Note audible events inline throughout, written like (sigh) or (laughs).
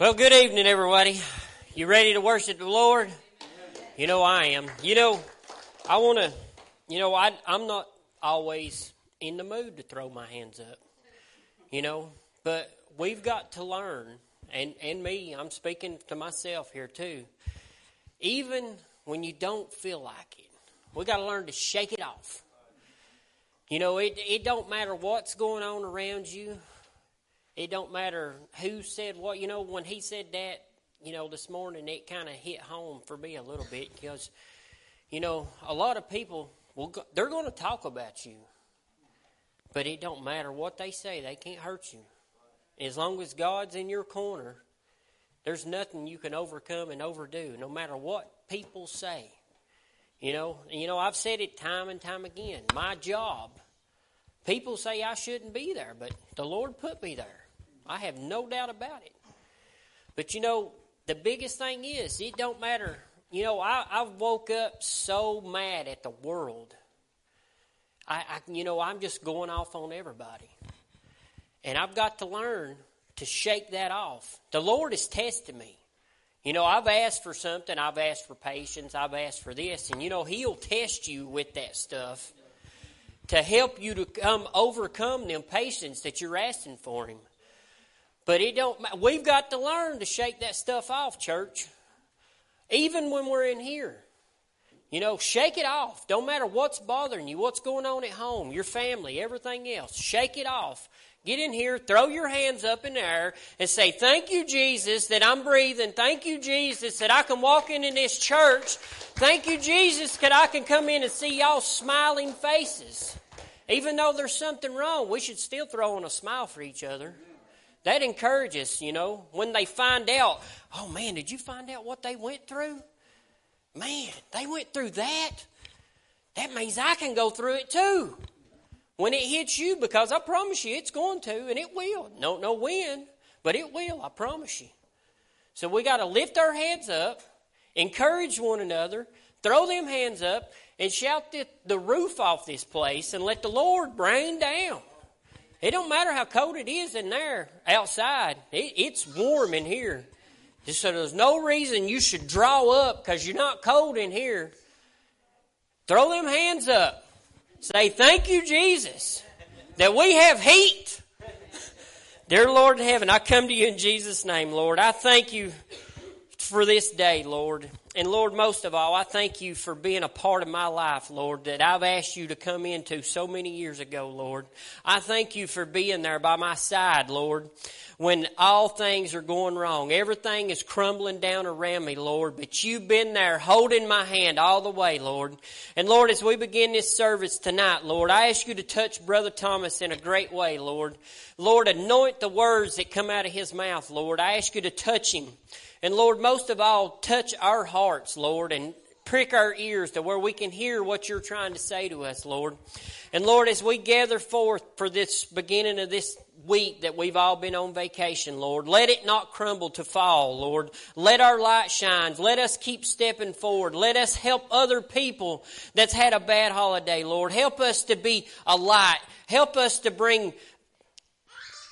Well, good evening, everybody. You ready to worship the Lord? You know I am. You know, I want to, you know, I, I'm not always in the mood to throw my hands up, you know, but we've got to learn, and, and me, I'm speaking to myself here too. Even when you don't feel like it, we got to learn to shake it off. You know, it, it don't matter what's going on around you. It don't matter who said what. You know, when he said that, you know, this morning, it kind of hit home for me a little bit because, you know, a lot of people, will go, they're going to talk about you. But it don't matter what they say. They can't hurt you. As long as God's in your corner, there's nothing you can overcome and overdo, no matter what people say. You know, you know, I've said it time and time again. My job, people say I shouldn't be there, but the Lord put me there. I have no doubt about it. But you know, the biggest thing is, it don't matter. You know, I, I woke up so mad at the world. I, I, you know, I'm just going off on everybody. And I've got to learn to shake that off. The Lord is testing me. You know, I've asked for something. I've asked for patience. I've asked for this. And, you know, He'll test you with that stuff to help you to come overcome the impatience that you're asking for Him. But it don't. We've got to learn to shake that stuff off, church. Even when we're in here, you know, shake it off. Don't matter what's bothering you, what's going on at home, your family, everything else. Shake it off. Get in here, throw your hands up in the air, and say, Thank you, Jesus, that I'm breathing. Thank you, Jesus, that I can walk into this church. Thank you, Jesus, that I can come in and see y'all smiling faces. Even though there's something wrong, we should still throw on a smile for each other. That encourages, you know, when they find out, oh man, did you find out what they went through? Man, they went through that. That means I can go through it too. When it hits you, because I promise you it's going to, and it will. Don't know when, but it will, I promise you. So we got to lift our heads up, encourage one another, throw them hands up, and shout the, the roof off this place and let the Lord rain down. It don't matter how cold it is in there outside. It, it's warm in here. So there's no reason you should draw up because you're not cold in here. Throw them hands up. Say, thank you, Jesus, that we have heat. Dear Lord in heaven, I come to you in Jesus' name, Lord. I thank you for this day, Lord. And Lord, most of all, I thank you for being a part of my life, Lord, that I've asked you to come into so many years ago, Lord. I thank you for being there by my side, Lord, when all things are going wrong. Everything is crumbling down around me, Lord, but you've been there holding my hand all the way, Lord. And Lord, as we begin this service tonight, Lord, I ask you to touch Brother Thomas in a great way, Lord. Lord, anoint the words that come out of his mouth, Lord. I ask you to touch him. And Lord, most of all, touch our hearts, Lord, and prick our ears to where we can hear what you're trying to say to us, Lord. And Lord, as we gather forth for this beginning of this week that we've all been on vacation, Lord, let it not crumble to fall, Lord. Let our light shine. Let us keep stepping forward. Let us help other people that's had a bad holiday, Lord. Help us to be a light. Help us to bring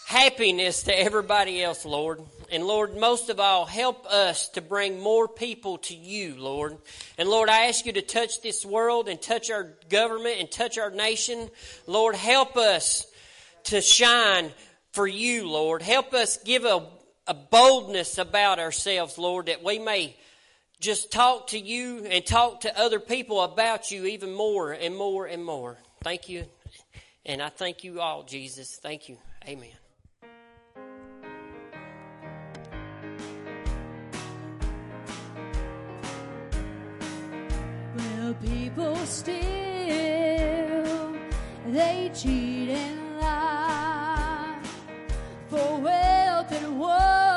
happiness to everybody else, Lord. And Lord, most of all, help us to bring more people to you, Lord. And Lord, I ask you to touch this world and touch our government and touch our nation. Lord, help us to shine for you, Lord. Help us give a, a boldness about ourselves, Lord, that we may just talk to you and talk to other people about you even more and more and more. Thank you. And I thank you all, Jesus. Thank you. Amen. People steal, they cheat and lie. For wealth and what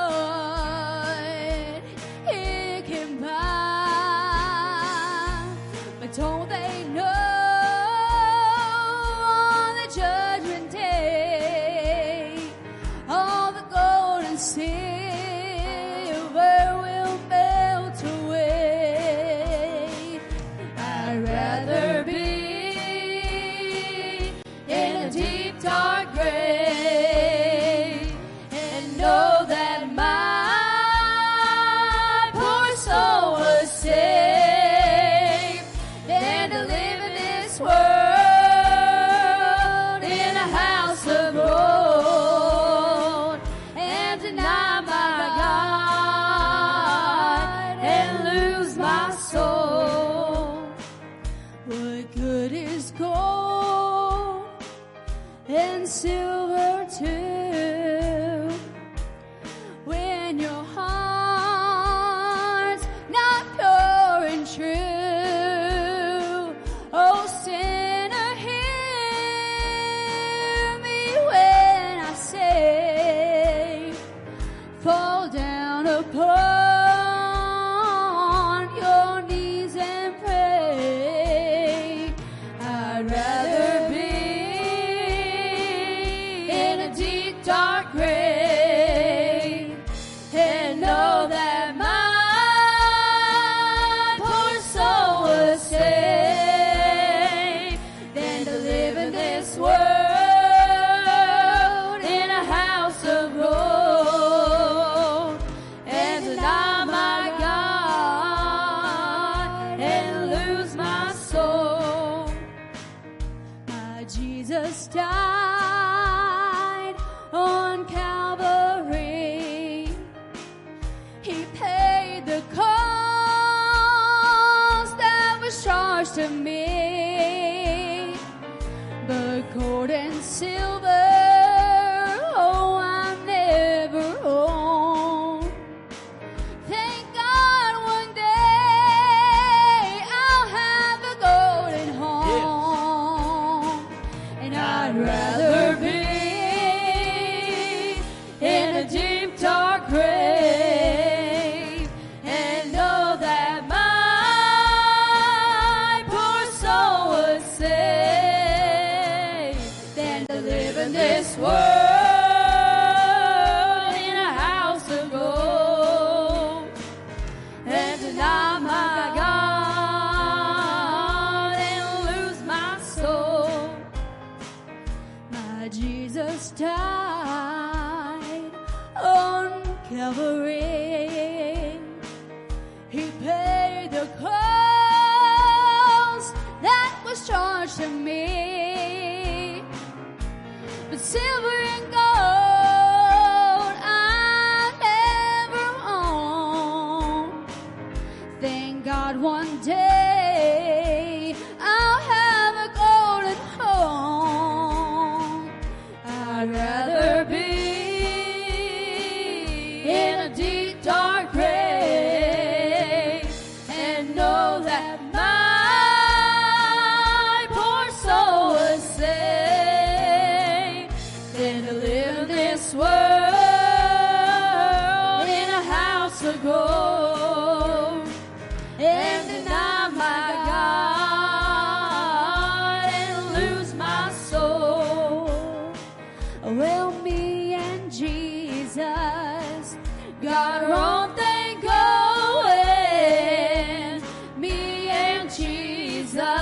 Jesus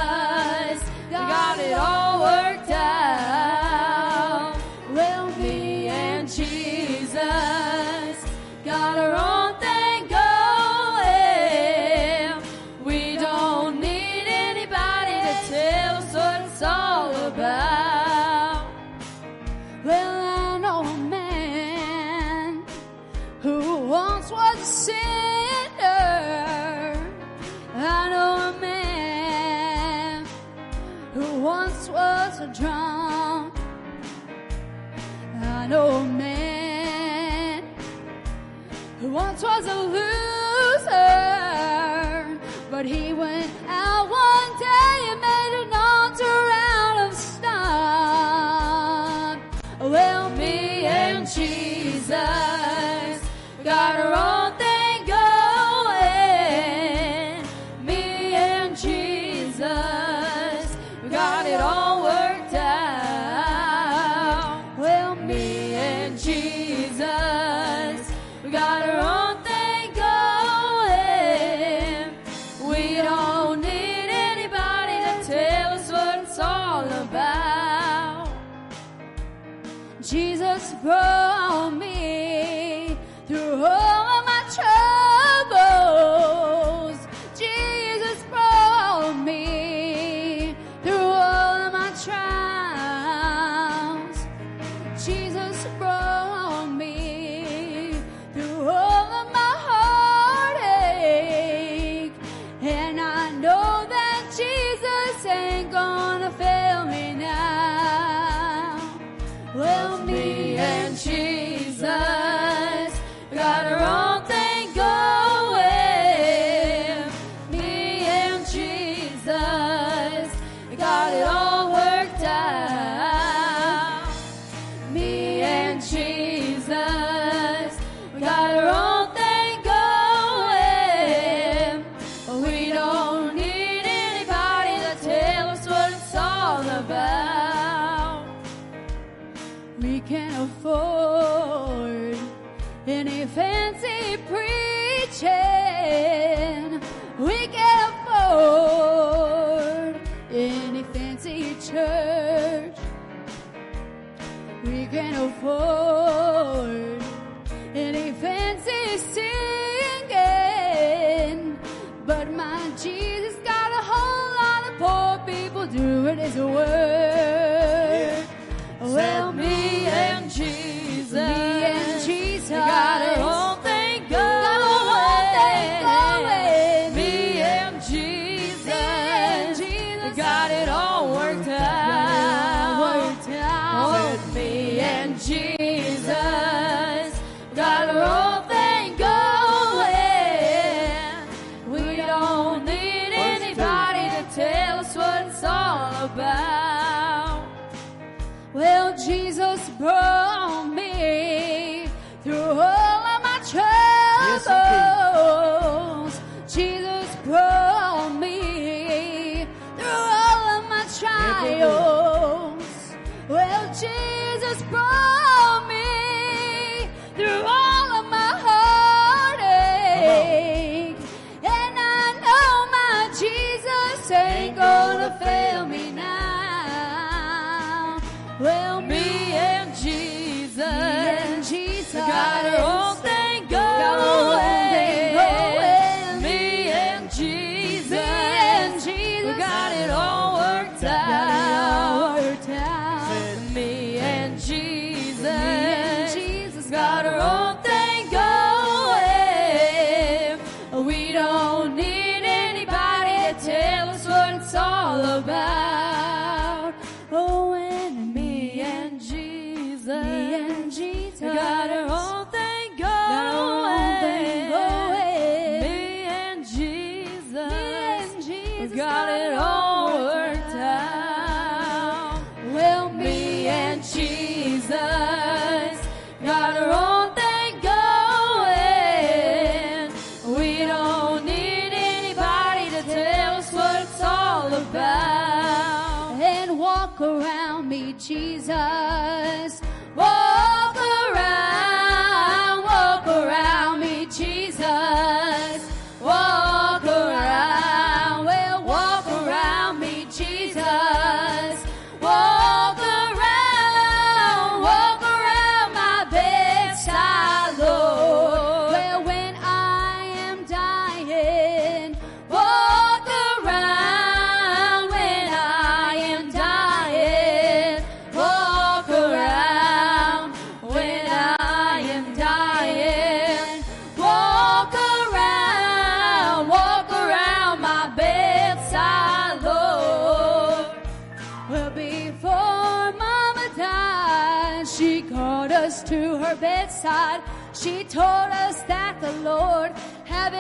was a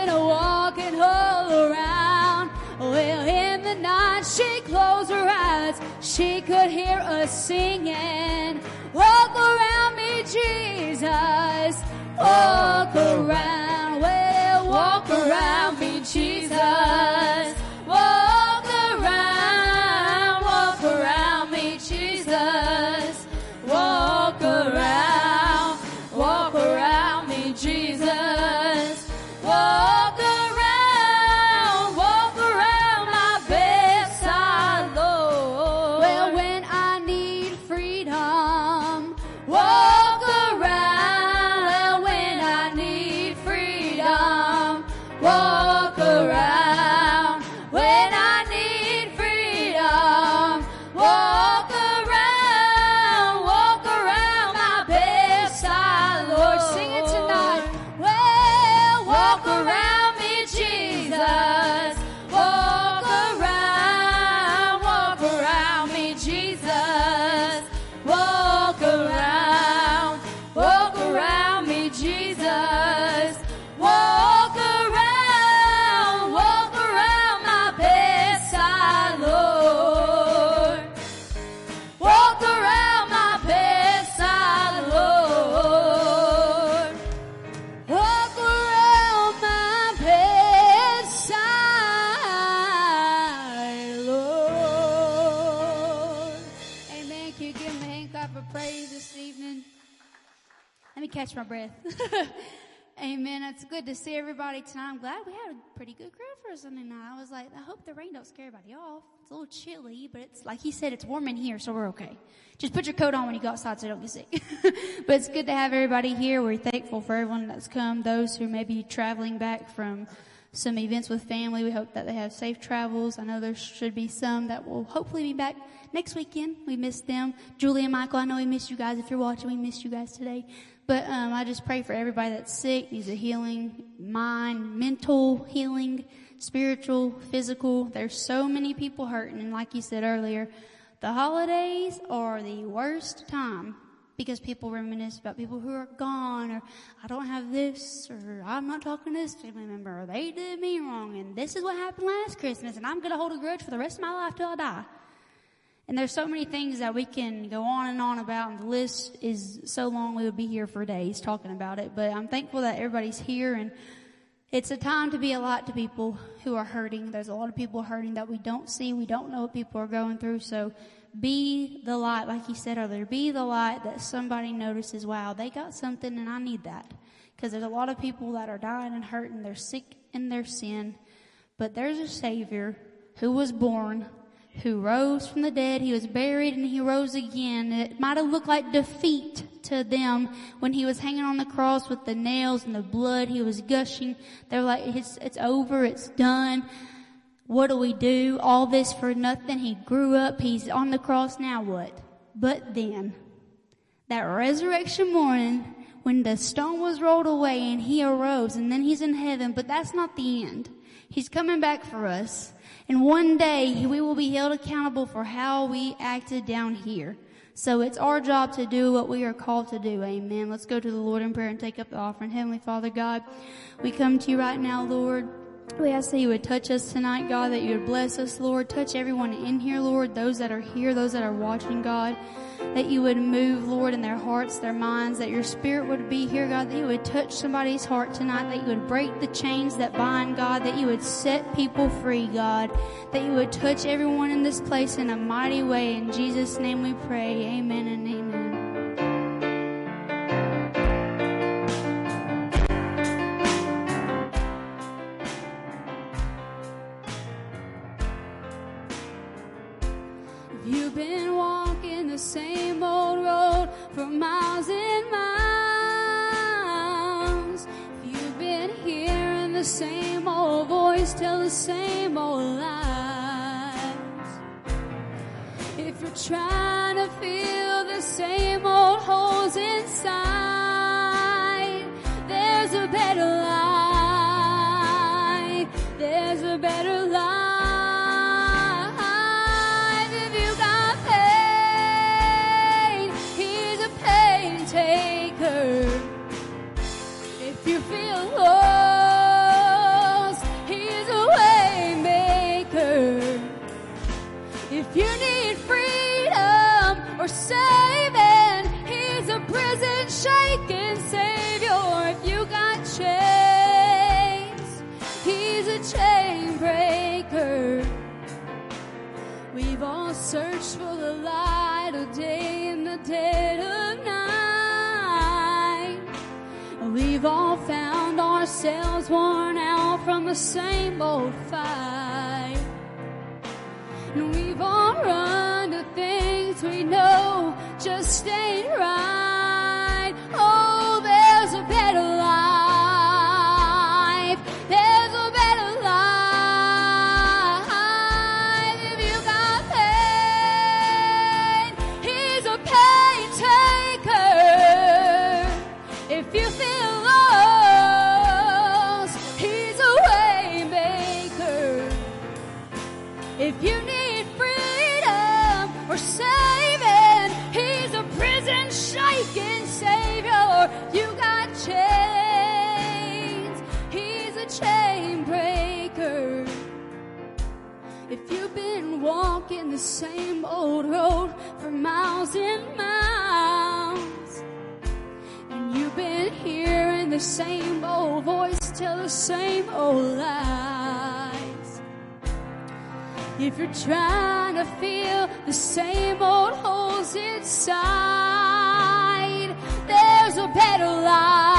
and walking all around. Well, in the night she closed her eyes. She could hear us singing. Walk around me, Jesus. Walk around. Well, walk around me, Jesus. (laughs) Amen. It's good to see everybody tonight. I'm glad we had a pretty good crowd for Sunday night. I was like, I hope the rain don't scare everybody off. It's a little chilly, but it's like he said, it's warm in here, so we're okay. Just put your coat on when you go outside so you don't get sick. (laughs) but it's good to have everybody here. We're thankful for everyone that's come. Those who may be traveling back from some events with family. We hope that they have safe travels. I know there should be some that will hopefully be back next weekend. We missed them. Julie and Michael, I know we missed you guys. If you're watching, we missed you guys today. But um, I just pray for everybody that's sick, needs a healing, mind, mental healing, spiritual, physical. There's so many people hurting, and like you said earlier, the holidays are the worst time because people reminisce about people who are gone, or I don't have this, or I'm not talking to this family member, or they did me wrong, and this is what happened last Christmas, and I'm going to hold a grudge for the rest of my life till I die. And there's so many things that we can go on and on about, and the list is so long we would be here for days talking about it. But I'm thankful that everybody's here, and it's a time to be a light to people who are hurting. There's a lot of people hurting that we don't see. We don't know what people are going through. So be the light, like you said earlier. Be the light that somebody notices, wow, they got something and I need that. Because there's a lot of people that are dying and hurting. They're sick in their sin. But there's a Savior who was born who rose from the dead. He was buried and he rose again. It might have looked like defeat to them when he was hanging on the cross with the nails and the blood. He was gushing. They were like, it's, it's over. It's done. What do we do? All this for nothing. He grew up. He's on the cross. Now what? But then that resurrection morning when the stone was rolled away and he arose and then he's in heaven, but that's not the end. He's coming back for us. And one day we will be held accountable for how we acted down here. So it's our job to do what we are called to do. Amen. Let's go to the Lord in prayer and take up the offering. Heavenly Father God, we come to you right now, Lord. We ask that you would touch us tonight, God, that you would bless us, Lord. Touch everyone in here, Lord, those that are here, those that are watching, God that you would move, Lord, in their hearts, their minds, that your spirit would be here, God, that you would touch somebody's heart tonight, that you would break the chains that bind, God, that you would set people free, God, that you would touch everyone in this place in a mighty way. In Jesus' name we pray. Amen and amen. For miles and miles. If you've been hearing the same old voice tell the same old lies. If you're trying to fill the same old holes inside, Searched for the light of day in the dead of night. We've all found ourselves worn out from the same old fight. And we've all run to things we know just ain't right. You've been walking the same old road for miles and miles, and you've been hearing the same old voice tell the same old lies. If you're trying to fill the same old holes inside. There's a better life.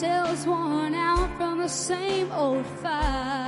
ourselves worn out from the same old fight.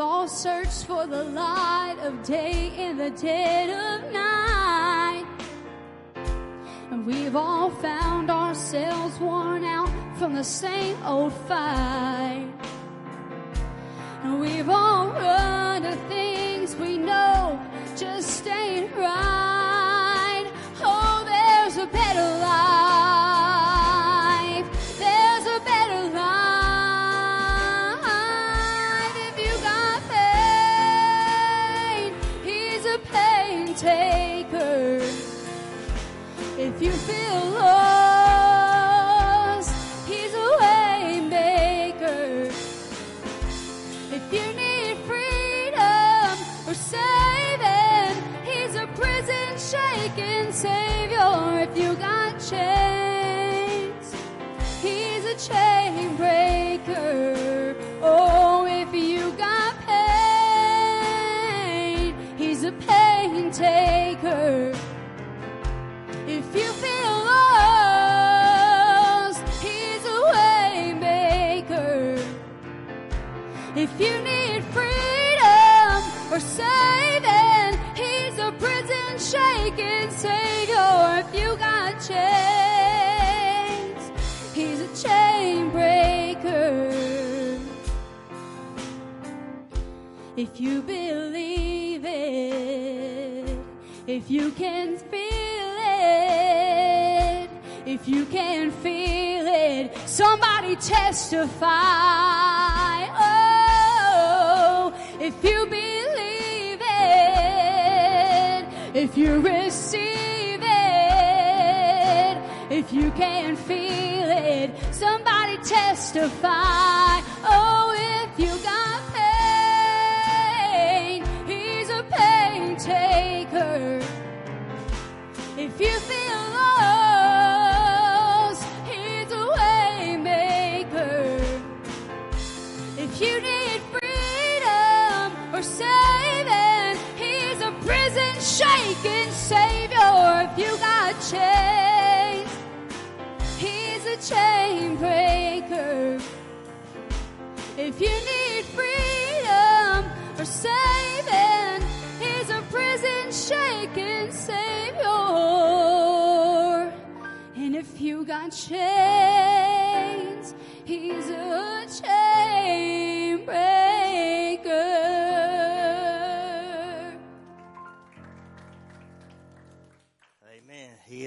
All searched for the light of day in the dead of night. And we've all found ourselves worn out from the same old fight. And we've all run to things we know just ain't right. Shaking savior. If you got chains, he's a chain breaker. Oh, if you got pain, he's a pain taker. If you feel lost, he's a way maker. If you need freedom or saving, shaking savior. If you got chains, he's a chain breaker. If you believe it, if you can feel it, if you can feel it, somebody testify. Oh, if you believe if you receive it, if you can feel it, somebody testify. Oh, if you got pain, he's a pain taker. If you feel shaking savior. If you got chains, he's a chain breaker. If you need freedom or saving, he's a prison shaking savior. And if you got chains, he's a chain breaker.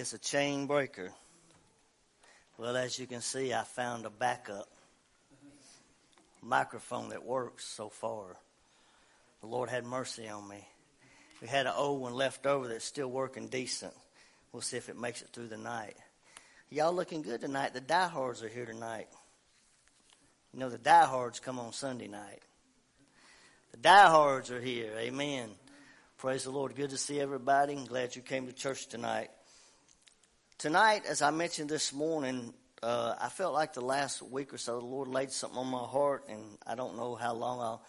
It's a chain breaker. Well, as you can see, I found a backup microphone that works so far. The Lord had mercy on me. We had an old one left over that's still working decent. We'll see if it makes it through the night. Y'all looking good tonight. The diehards are here tonight. You know, the diehards come on Sunday night. The diehards are here. Amen. Praise the Lord. Good to see everybody. I'm glad you came to church tonight. Tonight, as I mentioned this morning, uh, I felt like the last week or so the Lord laid something on my heart, and I don't know how long I'll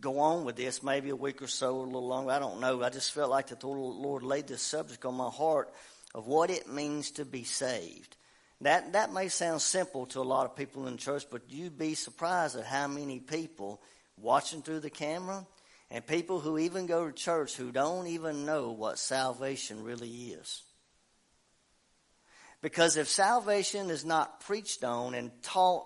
go on with this. Maybe a week or so, a little longer. I don't know. I just felt like the Lord laid this subject on my heart of what it means to be saved. That that may sound simple to a lot of people in church, but you'd be surprised at how many people watching through the camera and people who even go to church who don't even know what salvation really is. Because if salvation is not preached on and taught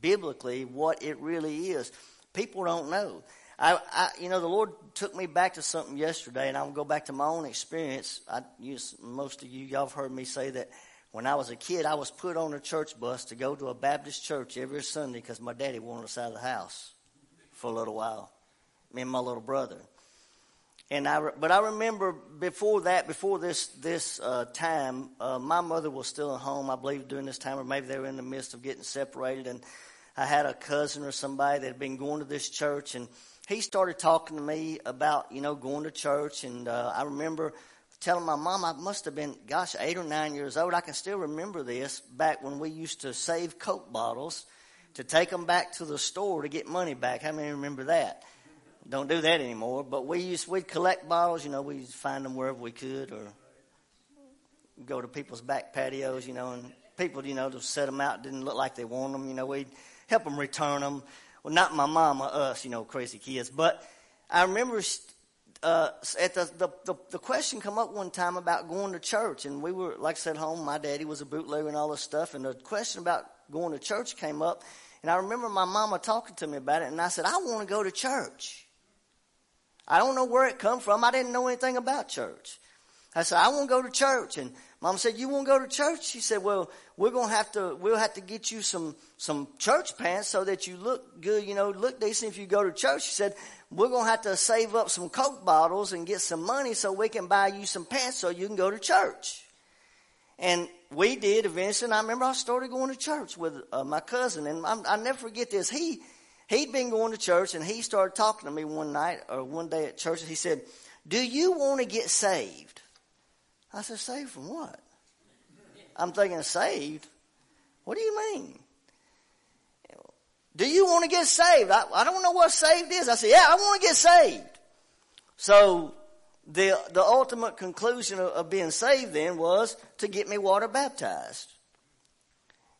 biblically what it really is, people don't know. I, I, you know, the Lord took me back to something yesterday, and I'm gonna go back to my own experience. I, use most of you, y'all have heard me say that when I was a kid, I was put on a church bus to go to a Baptist church every Sunday because my daddy wanted us out of the house for a little while. Me and my little brother. And I, but I remember before that, before this this uh, time, uh, my mother was still at home. I believe during this time, or maybe they were in the midst of getting separated. And I had a cousin or somebody that had been going to this church, and he started talking to me about you know going to church. And uh, I remember telling my mom I must have been, gosh, eight or nine years old. I can still remember this back when we used to save Coke bottles to take them back to the store to get money back. How many remember that? Don't do that anymore. But we used we'd collect bottles. You know, we'd find them wherever we could, or go to people's back patios. You know, and people, you know, to set them out didn't look like they wanted them. You know, we'd help them return them. Well, not my or us, you know, crazy kids. But I remember uh, at the, the, the the question come up one time about going to church, and we were like I said, home. My daddy was a bootlegger and all this stuff, and the question about going to church came up. And I remember my mama talking to me about it, and I said, I want to go to church. I don't know where it come from. I didn't know anything about church. I said, I want to go to church. And mom said, you want to go to church? She said, well, we're going to have to, we'll have to get you some, some church pants so that you look good, you know, look decent if you go to church. She said, we're going to have to save up some Coke bottles and get some money so we can buy you some pants so you can go to church. And we did eventually. I remember I started going to church with uh, my cousin. And I'm, i never forget this. He, he'd been going to church and he started talking to me one night or one day at church. And he said, Do you want to get saved? I said, Saved from what? I'm thinking, Saved? What do you mean? Do you want to get saved? I, I don't know what saved is. I said, Yeah, I want to get saved. So the, the ultimate conclusion of, of being saved then was to get me water baptized.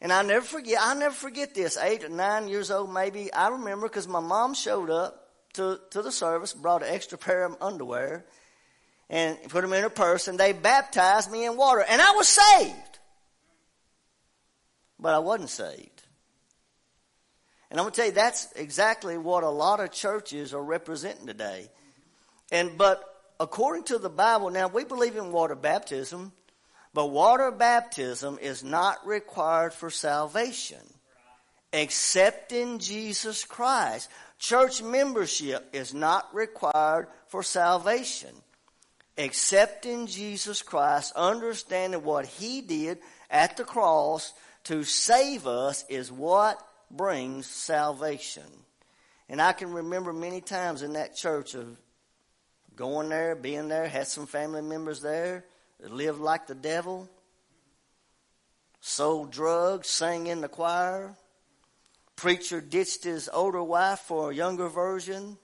And I never forget, I never forget this. Eight or nine years old, maybe. I remember because my mom showed up to, to the service, brought an extra pair of underwear, and put them in her purse, and they baptized me in water. And I was saved. But I wasn't saved. And I'm going to tell you, that's exactly what a lot of churches are representing today. And, but according to the Bible, now we believe in water baptism. But water baptism is not required for salvation except in Jesus Christ. Church membership is not required for salvation except in Jesus Christ. Understanding what He did at the cross to save us is what brings salvation. And I can remember many times in that church of going there, being there, had some family members there lived like the devil, sold drugs, sang in the choir. Preacher ditched his older wife for a younger version.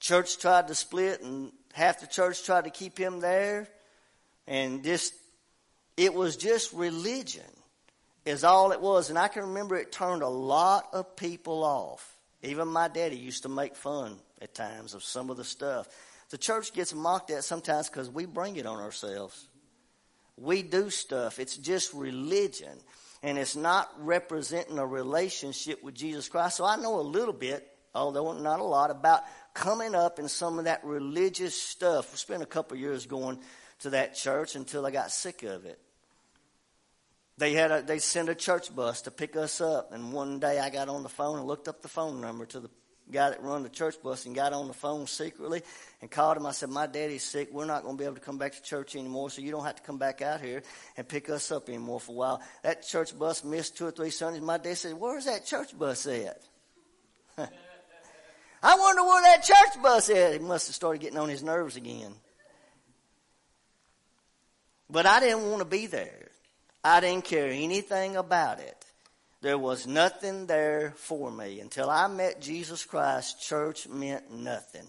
Church tried to split, and half the church tried to keep him there. And just, it was just religion, is all it was. And I can remember it turned a lot of people off. Even my daddy used to make fun at times of some of the stuff. The church gets mocked at sometimes because we bring it on ourselves. We do stuff. It's just religion. And it's not representing a relationship with Jesus Christ. So I know a little bit, although not a lot, about coming up in some of that religious stuff. We spent a couple years going to that church until I got sick of it. They had a, they sent a church bus to pick us up, and one day I got on the phone and looked up the phone number to the guy that run the church bus and got on the phone secretly and called him. I said, "My daddy's sick. We're not going to be able to come back to church anymore, so you don't have to come back out here and pick us up anymore for a while." That church bus missed two or three Sundays. My dad said, "Where's that church bus at?" (laughs) I wonder where that church bus is. He must have started getting on his nerves again. But I didn't want to be there. I didn't care anything about it. There was nothing there for me. Until I met Jesus Christ, church meant nothing.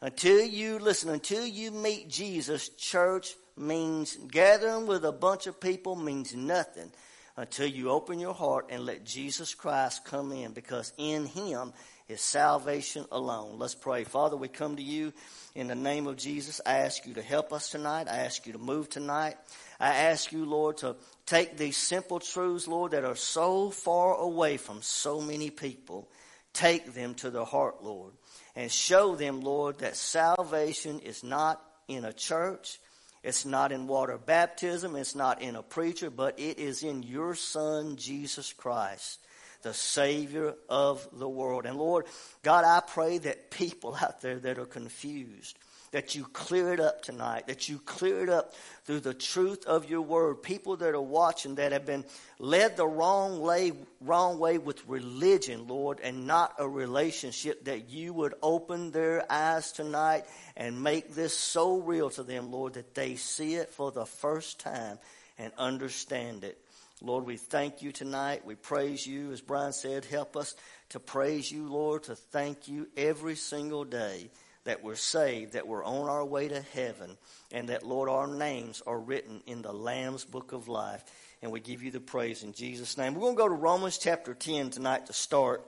Until you, listen, until you meet Jesus, church means gathering with a bunch of people means nothing until you open your heart and let Jesus Christ come in because in Him is salvation alone. Let's pray. Father, we come to you in the name of Jesus. I ask you to help us tonight. I ask you to move tonight. I ask you, Lord, to take these simple truths, Lord, that are so far away from so many people. Take them to the heart, Lord, and show them, Lord, that salvation is not in a church. It's not in water baptism. It's not in a preacher, but it is in your Son, Jesus Christ the Savior of the world. And Lord, God, I pray that people out there that are confused, that you clear it up tonight, that you clear it up through the truth of your word. People that are watching that have been led the wrong way, wrong way with religion, Lord, and not a relationship, that you would open their eyes tonight and make this so real to them, Lord, that they see it for the first time and understand it. Lord, we thank you tonight. We praise you. As Brian said, help us to praise you, Lord, to thank you every single day that we're saved, that we're on our way to heaven, and that, Lord, our names are written in the Lamb's book of life. And we give you the praise in Jesus' name. We're going to go to Romans chapter 10 tonight to start.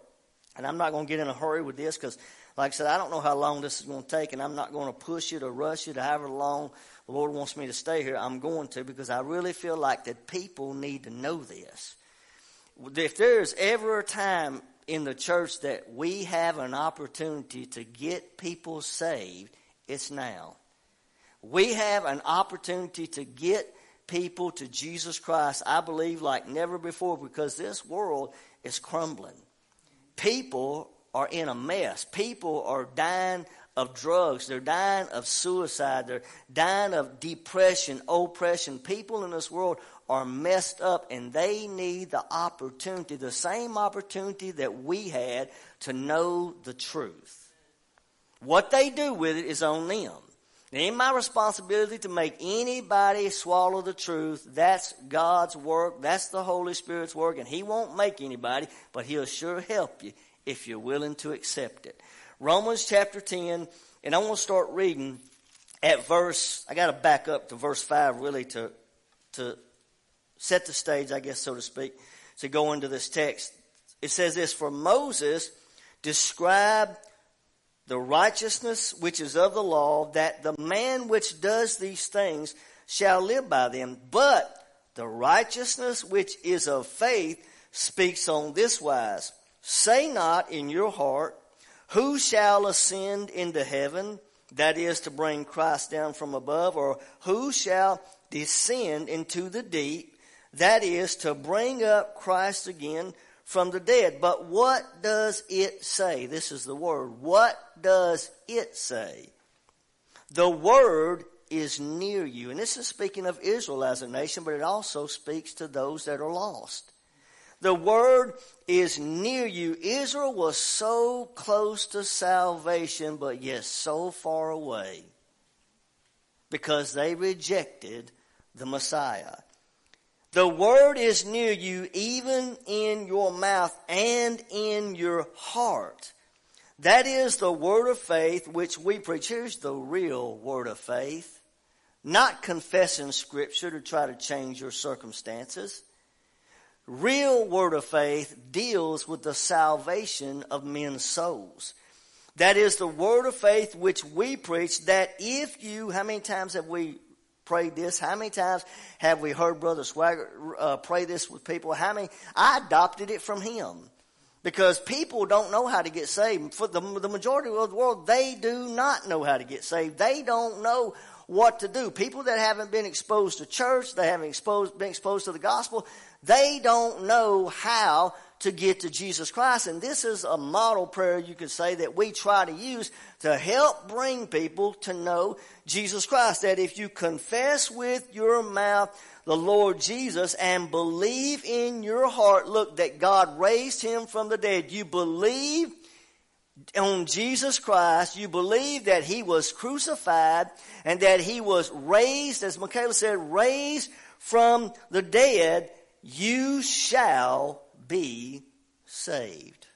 And I'm not going to get in a hurry with this because, like I said, I don't know how long this is going to take, and I'm not going to push it or rush it, however long the Lord wants me to stay here, I'm going to because I really feel like that people need to know this. If there's ever a time in the church that we have an opportunity to get people saved, it's now. We have an opportunity to get people to Jesus Christ, I believe, like never before because this world is crumbling. People are in a mess. People are dying of drugs. They're dying of suicide. They're dying of depression, oppression. People in this world are messed up and they need the opportunity, the same opportunity that we had to know the truth. What they do with it is on them. It ain't my responsibility to make anybody swallow the truth. That's God's work. That's the Holy Spirit's work. And He won't make anybody, but He'll sure help you if you're willing to accept it. Romans chapter 10, and I want to start reading at verse, I got to back up to verse 5 really to, to set the stage, I guess, so to speak, to go into this text. It says this, For Moses described the righteousness which is of the law, that the man which does these things shall live by them. But the righteousness which is of faith speaks on this wise. Say not in your heart, who shall ascend into heaven? That is to bring Christ down from above, or who shall descend into the deep? That is to bring up Christ again from the dead. But what does it say? This is the word. What does it say? The word is near you. And this is speaking of Israel as a nation, but it also speaks to those that are lost. The word is near you. Israel was so close to salvation, but yet so far away because they rejected the Messiah. The word is near you, even in your mouth and in your heart. That is the word of faith which we preach. Here's the real word of faith. Not confessing scripture to try to change your circumstances real word of faith deals with the salvation of men's souls. That is the word of faith which we preach that if you, how many times have we prayed this? How many times have we heard Brother Swaggart uh, pray this with people? How many? I adopted it from him because people don't know how to get saved. For the, the majority of the world, they do not know how to get saved. They don't know what to do. People that haven't been exposed to church, they haven't exposed, been exposed to the gospel, they don't know how to get to Jesus Christ. And this is a model prayer, you could say, that we try to use to help bring people to know Jesus Christ. That if you confess with your mouth the Lord Jesus and believe in your heart, look, that God raised him from the dead, you believe on Jesus Christ, you believe that he was crucified and that he was raised, as Michaela said, raised from the dead, you shall be saved.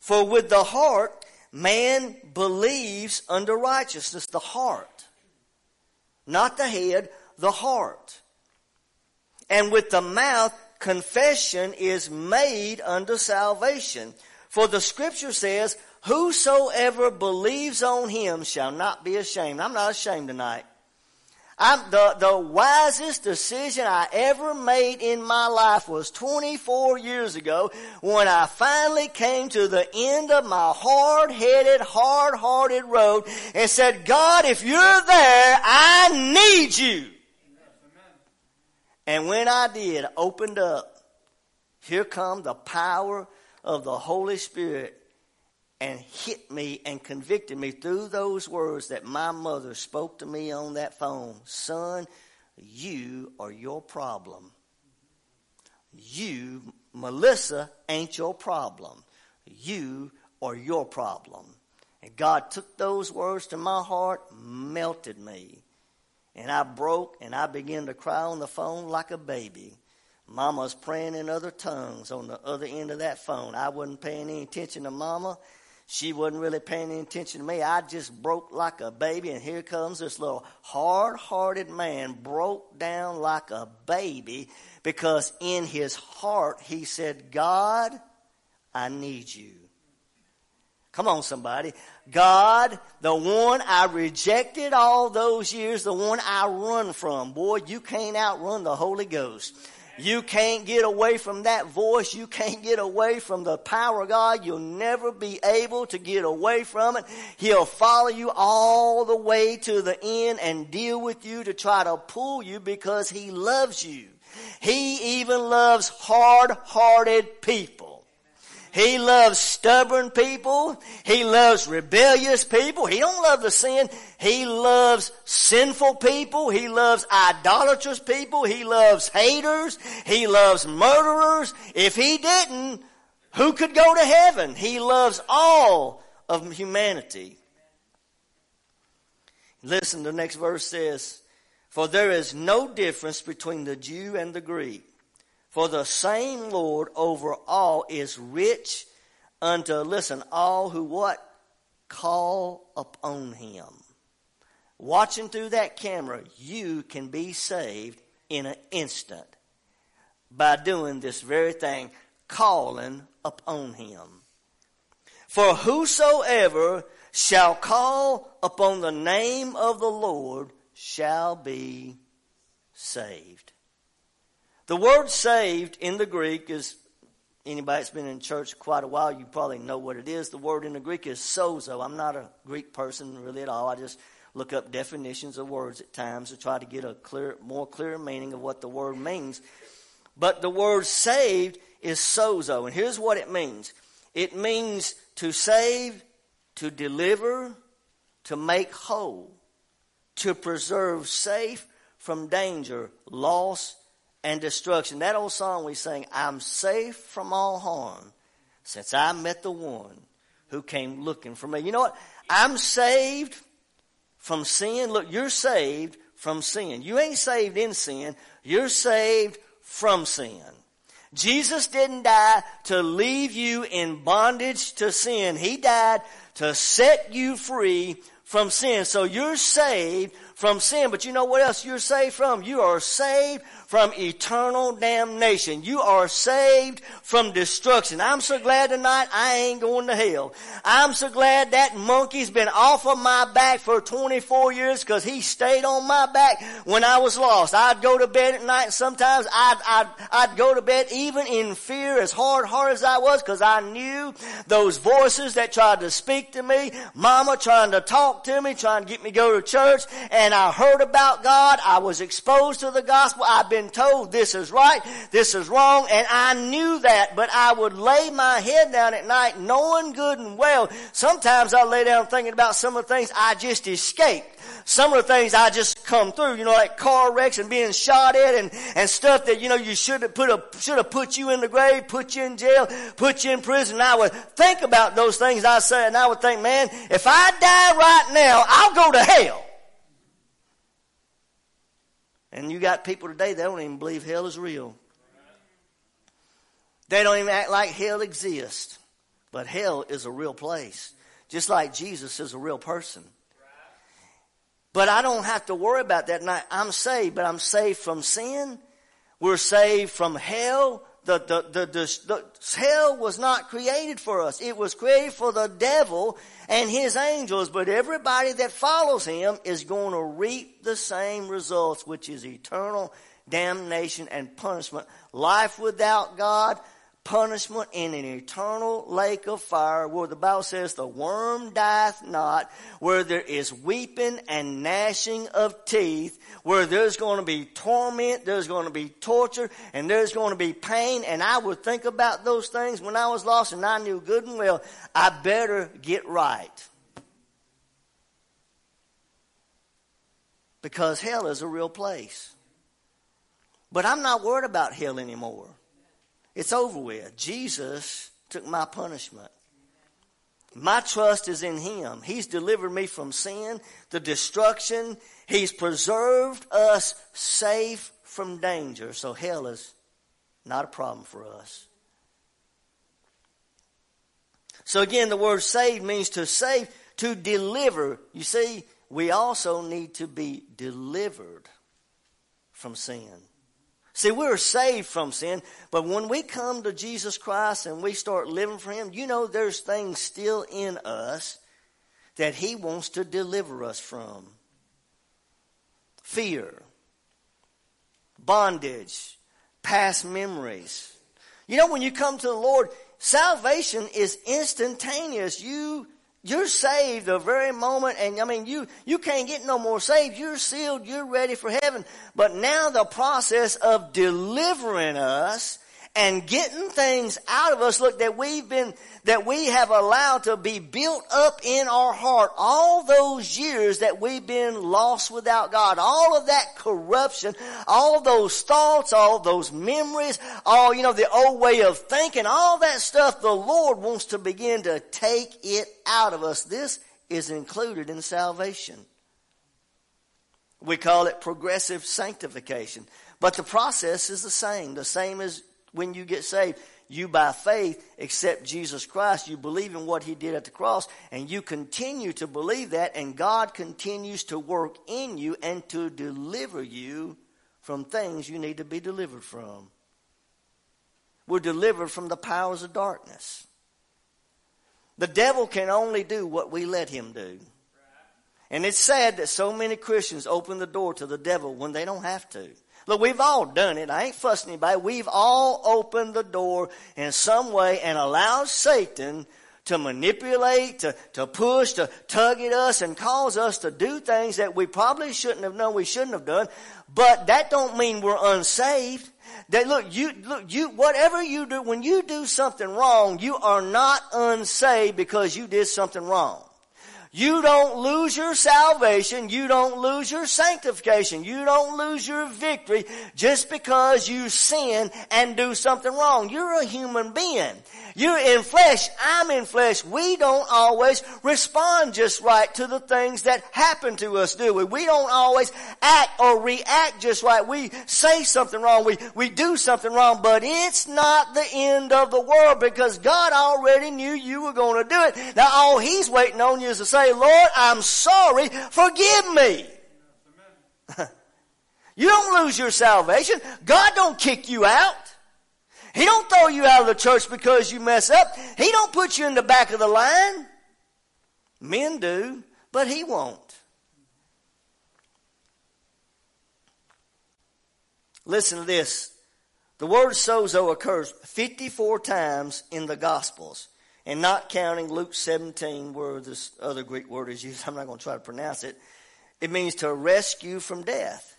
For with the heart, man believes unto righteousness, the heart. Not the head, the heart. And with the mouth, confession is made unto salvation. For the scripture says, whosoever believes on him shall not be ashamed. I'm not ashamed tonight. I'm, the, the wisest decision I ever made in my life was 24 years ago when I finally came to the end of my hard-headed, hard-hearted road and said, God, if you're there, I need you. And when I did, opened up, here come the power of the Holy Spirit and hit me and convicted me through those words that my mother spoke to me on that phone. Son, you are your problem. You, Melissa, ain't your problem. You are your problem. And God took those words to my heart, melted me. And I broke and I began to cry on the phone like a baby. Mama's praying in other tongues on the other end of that phone. I wasn't paying any attention to Mama. She wasn't really paying any attention to me. I just broke like a baby, and here comes this little hard hearted man, broke down like a baby, because in his heart he said, God, I need you. Come on, somebody. God, the one I rejected all those years, the one I run from. Boy, you can't outrun the Holy Ghost. You can't get away from that voice. You can't get away from the power of God. You'll never be able to get away from it. He'll follow you all the way to the end and deal with you to try to pull you because He loves you. He even loves hard-hearted people. He loves stubborn people. He loves rebellious people. He don't love the sin. He loves sinful people. He loves idolatrous people. He loves haters. He loves murderers. If he didn't, who could go to heaven? He loves all of humanity. Listen, the next verse says, For there is no difference between the Jew and the Greek for the same Lord over all is rich unto, listen, all who what? Call upon him. Watching through that camera, you can be saved in an instant by doing this very thing, calling upon him. For whosoever shall call upon the name of the Lord shall be saved. The word saved in the Greek is, anybody that's been in church quite a while, you probably know what it is. The word in the Greek is sozo. I'm not a Greek person really at all. I just look up definitions of words at times to try to get a clear, more clear meaning of what the word means. But the word saved is sozo. And here's what it means. It means to save, to deliver, to make whole, to preserve safe from danger, loss, and destruction. That old song we sang, I'm safe from all harm since I met the one who came looking for me. You know what? I'm saved from sin. Look, you're saved from sin. You ain't saved in sin. You're saved from sin. Jesus didn't die to leave you in bondage to sin. He died to set you free from sin. So you're saved from sin. But you know what else you're saved from? You are saved from eternal damnation. You are saved from destruction. I'm so glad tonight I ain't going to hell. I'm so glad that monkey's been off of my back for 24 years because he stayed on my back when I was lost. I'd go to bed at night and sometimes I'd, I'd, I'd go to bed even in fear as hard hearted as I was because I knew those voices that tried to speak to me, mama trying to talk to me, trying to get me to go to church and I heard about God. I was exposed to the gospel. I've been told this is right, this is wrong, and I knew that, but I would lay my head down at night knowing good and well. Sometimes I lay down thinking about some of the things I just escaped some of the things I just come through, you know, like car wrecks and being shot at and, and stuff that, you know, you should have put a, should have put you in the grave, put you in jail, put you in prison. And I would think about those things I said and I would think, man, if I die right now, I'll go to hell. And you got people today, they don't even believe hell is real. They don't even act like hell exists. But hell is a real place. Just like Jesus is a real person. But I don't have to worry about that. Now, I'm saved, but I'm saved from sin. We're saved from hell the, the, the, the, hell was not created for us. It was created for the devil and his angels, but everybody that follows him is going to reap the same results, which is eternal damnation and punishment. Life without God, punishment in an eternal lake of fire where the Bible says the worm dieth not, where there is weeping and gnashing of teeth, where there's going to be torment, there's going to be torture, and there's going to be pain. And I would think about those things when I was lost and I knew good and well, I better get right. Because hell is a real place. But I'm not worried about hell anymore. It's over with. Jesus took my punishment. My trust is in Him. He's delivered me from sin, the destruction. He's preserved us safe from danger. So hell is not a problem for us. So again, the word save means to save, to deliver. You see, we also need to be delivered from sin. See, we're saved from sin, but when we come to Jesus Christ and we start living for Him, you know there's things still in us that He wants to deliver us from. Fear, bondage, past memories. You know, when you come to the Lord, salvation is instantaneous. You you're saved the very moment, and I mean, you, you can't get no more saved. You're sealed. You're ready for heaven. But now the process of delivering us and getting things out of us, look, that we've been, that we have allowed to be built up in our heart all those years that we've been lost without God. All of that corruption, all those thoughts, all those memories, all, you know, the old way of thinking, all that stuff, the Lord wants to begin to take it out of us. This is included in salvation. We call it progressive sanctification. But the process is the same. The same as when you get saved. You by faith accept Jesus Christ. You believe in what He did at the cross and you continue to believe that and God continues to work in you and to deliver you from things you need to be delivered from. We're delivered from the powers of darkness. The devil can only do what we let him do. And it's sad that so many Christians open the door to the devil when they don't have to. Look, we've all done it. I ain't fussing anybody. We've all opened the door in some way and allowed Satan to manipulate, to, to push, to tug at us and cause us to do things that we probably shouldn't have known we shouldn't have done. But that don't mean we're unsaved. That look, you, look, you, whatever you do, when you do something wrong, you are not unsaved because you did something wrong. You don't lose your salvation. You don't lose your sanctification. You don't lose your victory just because you sin and do something wrong. You're a human being. You're in flesh. I'm in flesh. We don't always respond just right to the things that happen to us, do we? We don't always act or react just right. We say something wrong. We, we do something wrong, but it's not the end of the world because God already knew you were going to do it. Now all He's waiting on you is to say, Lord, I'm sorry. Forgive me. (laughs) you don't lose your salvation. God don't kick you out. He don't throw you out of the church because you mess up. He don't put you in the back of the line. Men do, but he won't. Listen to this. The word sozo occurs 54 times in the Gospels, and not counting Luke 17, where this other Greek word is used. (laughs) I'm not going to try to pronounce it. It means to rescue from death.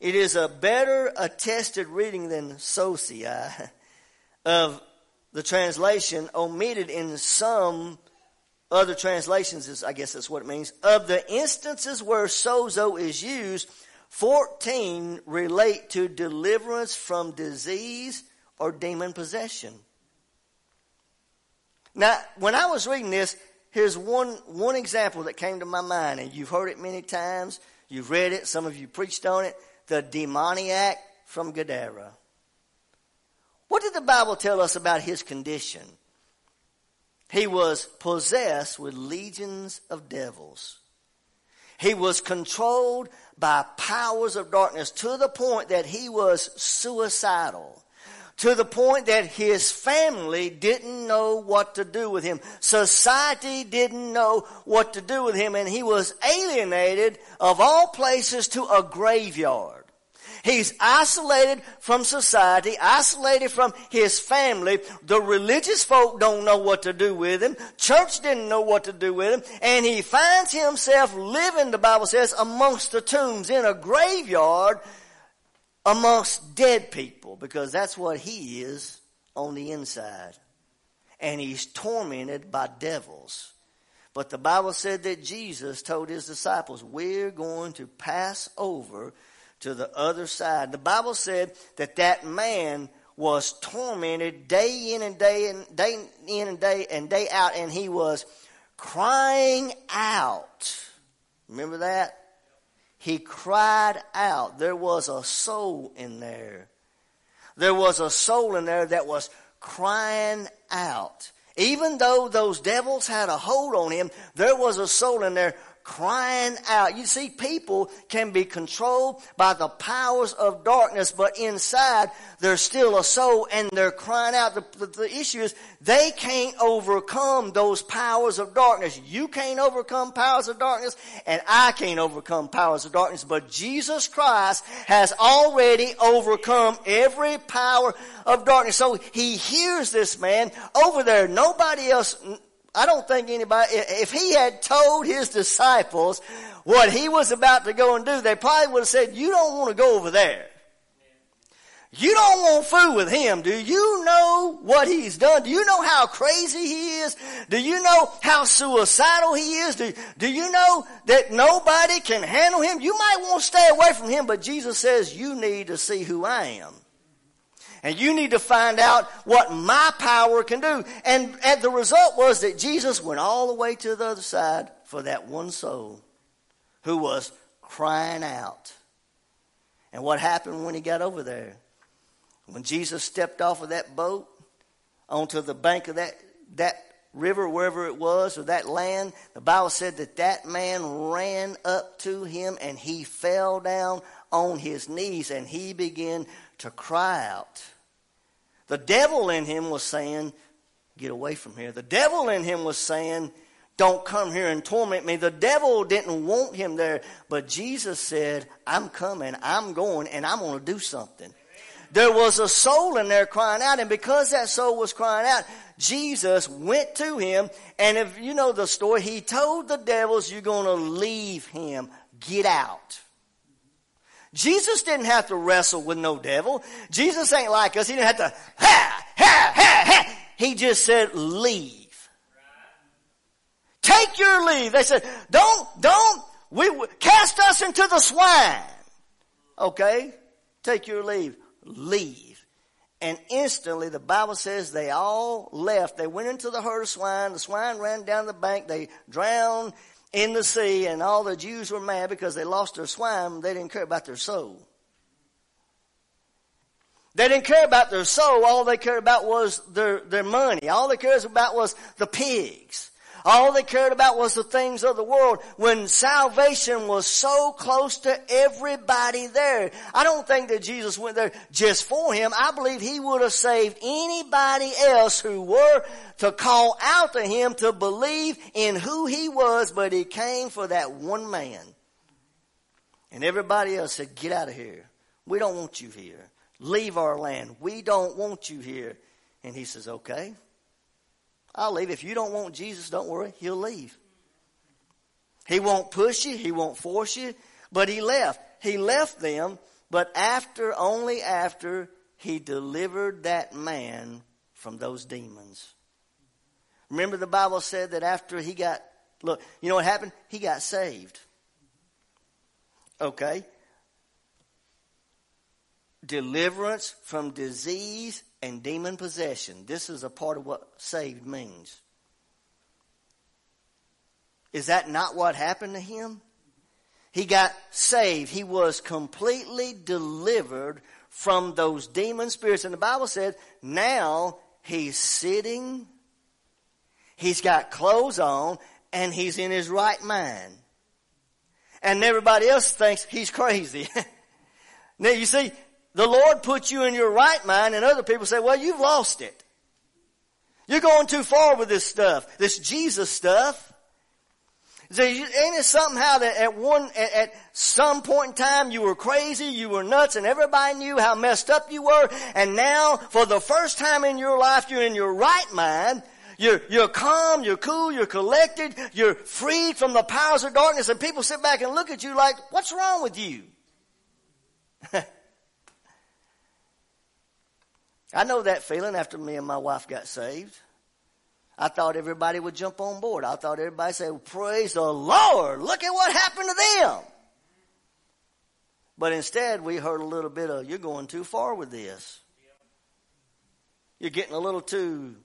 It is a better attested reading than socia (laughs) of the translation omitted in some other translations is, I guess that's what it means. Of the instances where sozo is used, 14 relate to deliverance from disease or demon possession. Now, when I was reading this, here's one, one example that came to my mind, and you've heard it many times. You've read it. Some of you preached on it. The demoniac from Gadara. What did the Bible tell us about his condition? He was possessed with legions of devils. He was controlled by powers of darkness to the point that he was suicidal. To the point that his family didn't know what to do with him. Society didn't know what to do with him and he was alienated of all places to a graveyard. He's isolated from society, isolated from his family. The religious folk don't know what to do with him. Church didn't know what to do with him. And he finds himself living, the Bible says, amongst the tombs in a graveyard amongst dead people because that's what he is on the inside. And he's tormented by devils. But the Bible said that Jesus told his disciples, we're going to pass over to the other side. The Bible said that that man was tormented day in and day and day in and day and day out, and he was crying out. Remember that? He cried out. There was a soul in there. There was a soul in there that was crying out. Even though those devils had a hold on him, there was a soul in there crying out. You see, people can be controlled by the powers of darkness, but inside there's still a soul and they're crying out. The, the, the, issue is they can't overcome those powers of darkness. You can't overcome powers of darkness and I can't overcome powers of darkness, but Jesus Christ has already overcome every power of darkness. So he hears this man over there. Nobody else I don't think anybody, if he had told his disciples what he was about to go and do, they probably would have said, you don't want to go over there. You don't want food with him. Do you know what he's done? Do you know how crazy he is? Do you know how suicidal he is? Do, do you know that nobody can handle him? You might want to stay away from him, but Jesus says you need to see who I am. And you need to find out what my power can do. And, and the result was that Jesus went all the way to the other side for that one soul who was crying out. And what happened when he got over there? When Jesus stepped off of that boat onto the bank of that, that river, wherever it was, or that land, the Bible said that that man ran up to him and he fell down on his knees and he began to cry out. The devil in him was saying, Get away from here. The devil in him was saying, Don't come here and torment me. The devil didn't want him there, but Jesus said, I'm coming, I'm going, and I'm going to do something. There was a soul in there crying out, and because that soul was crying out, Jesus went to him, and if you know the story, he told the devils, You're going to leave him. Get out. Jesus didn't have to wrestle with no devil. Jesus ain't like us. He didn't have to, ha, ha, ha, ha. He just said, leave. Take your leave. They said, don't, don't, we, cast us into the swine. Okay? Take your leave. Leave. And instantly the Bible says they all left. They went into the herd of swine. The swine ran down the bank. They drowned in the sea, and all the Jews were mad because they lost their swine. They didn't care about their soul. They didn't care about their soul. All they cared about was their, their money. All they cared about was the pigs. All they cared about was the things of the world when salvation was so close to everybody there. I don't think that Jesus went there just for him. I believe he would have saved anybody else who were to call out to him to believe in who he was, but he came for that one man. And everybody else said, get out of here. We don't want you here. Leave our land. We don't want you here. And he says, okay. I'll leave. If you don't want Jesus, don't worry. He'll leave. He won't push you. He won't force you. But he left. He left them, but after, only after he delivered that man from those demons. Remember the Bible said that after he got, look, you know what happened? He got saved. Okay. Deliverance from disease and demon possession. This is a part of what saved means. Is that not what happened to him? He got saved. He was completely delivered from those demon spirits. And the Bible said, now he's sitting, he's got clothes on, and he's in his right mind. And everybody else thinks he's crazy. (laughs) now you see, the Lord puts you in your right mind and other people say, well, you've lost it. You're going too far with this stuff, this Jesus stuff. So ain't it somehow that at one, at, some point in time you were crazy, you were nuts, and everybody knew how messed up you were, and now for the first time in your life you're in your right mind, you're, you're calm, you're cool, you're collected, you're freed from the powers of darkness, and people sit back and look at you like, what's wrong with you? (laughs) I know that feeling after me and my wife got saved. I thought everybody would jump on board. I thought everybody say, praise the Lord. Look at what happened to them. But instead we heard a little bit of, you're going too far with this. You're getting a little too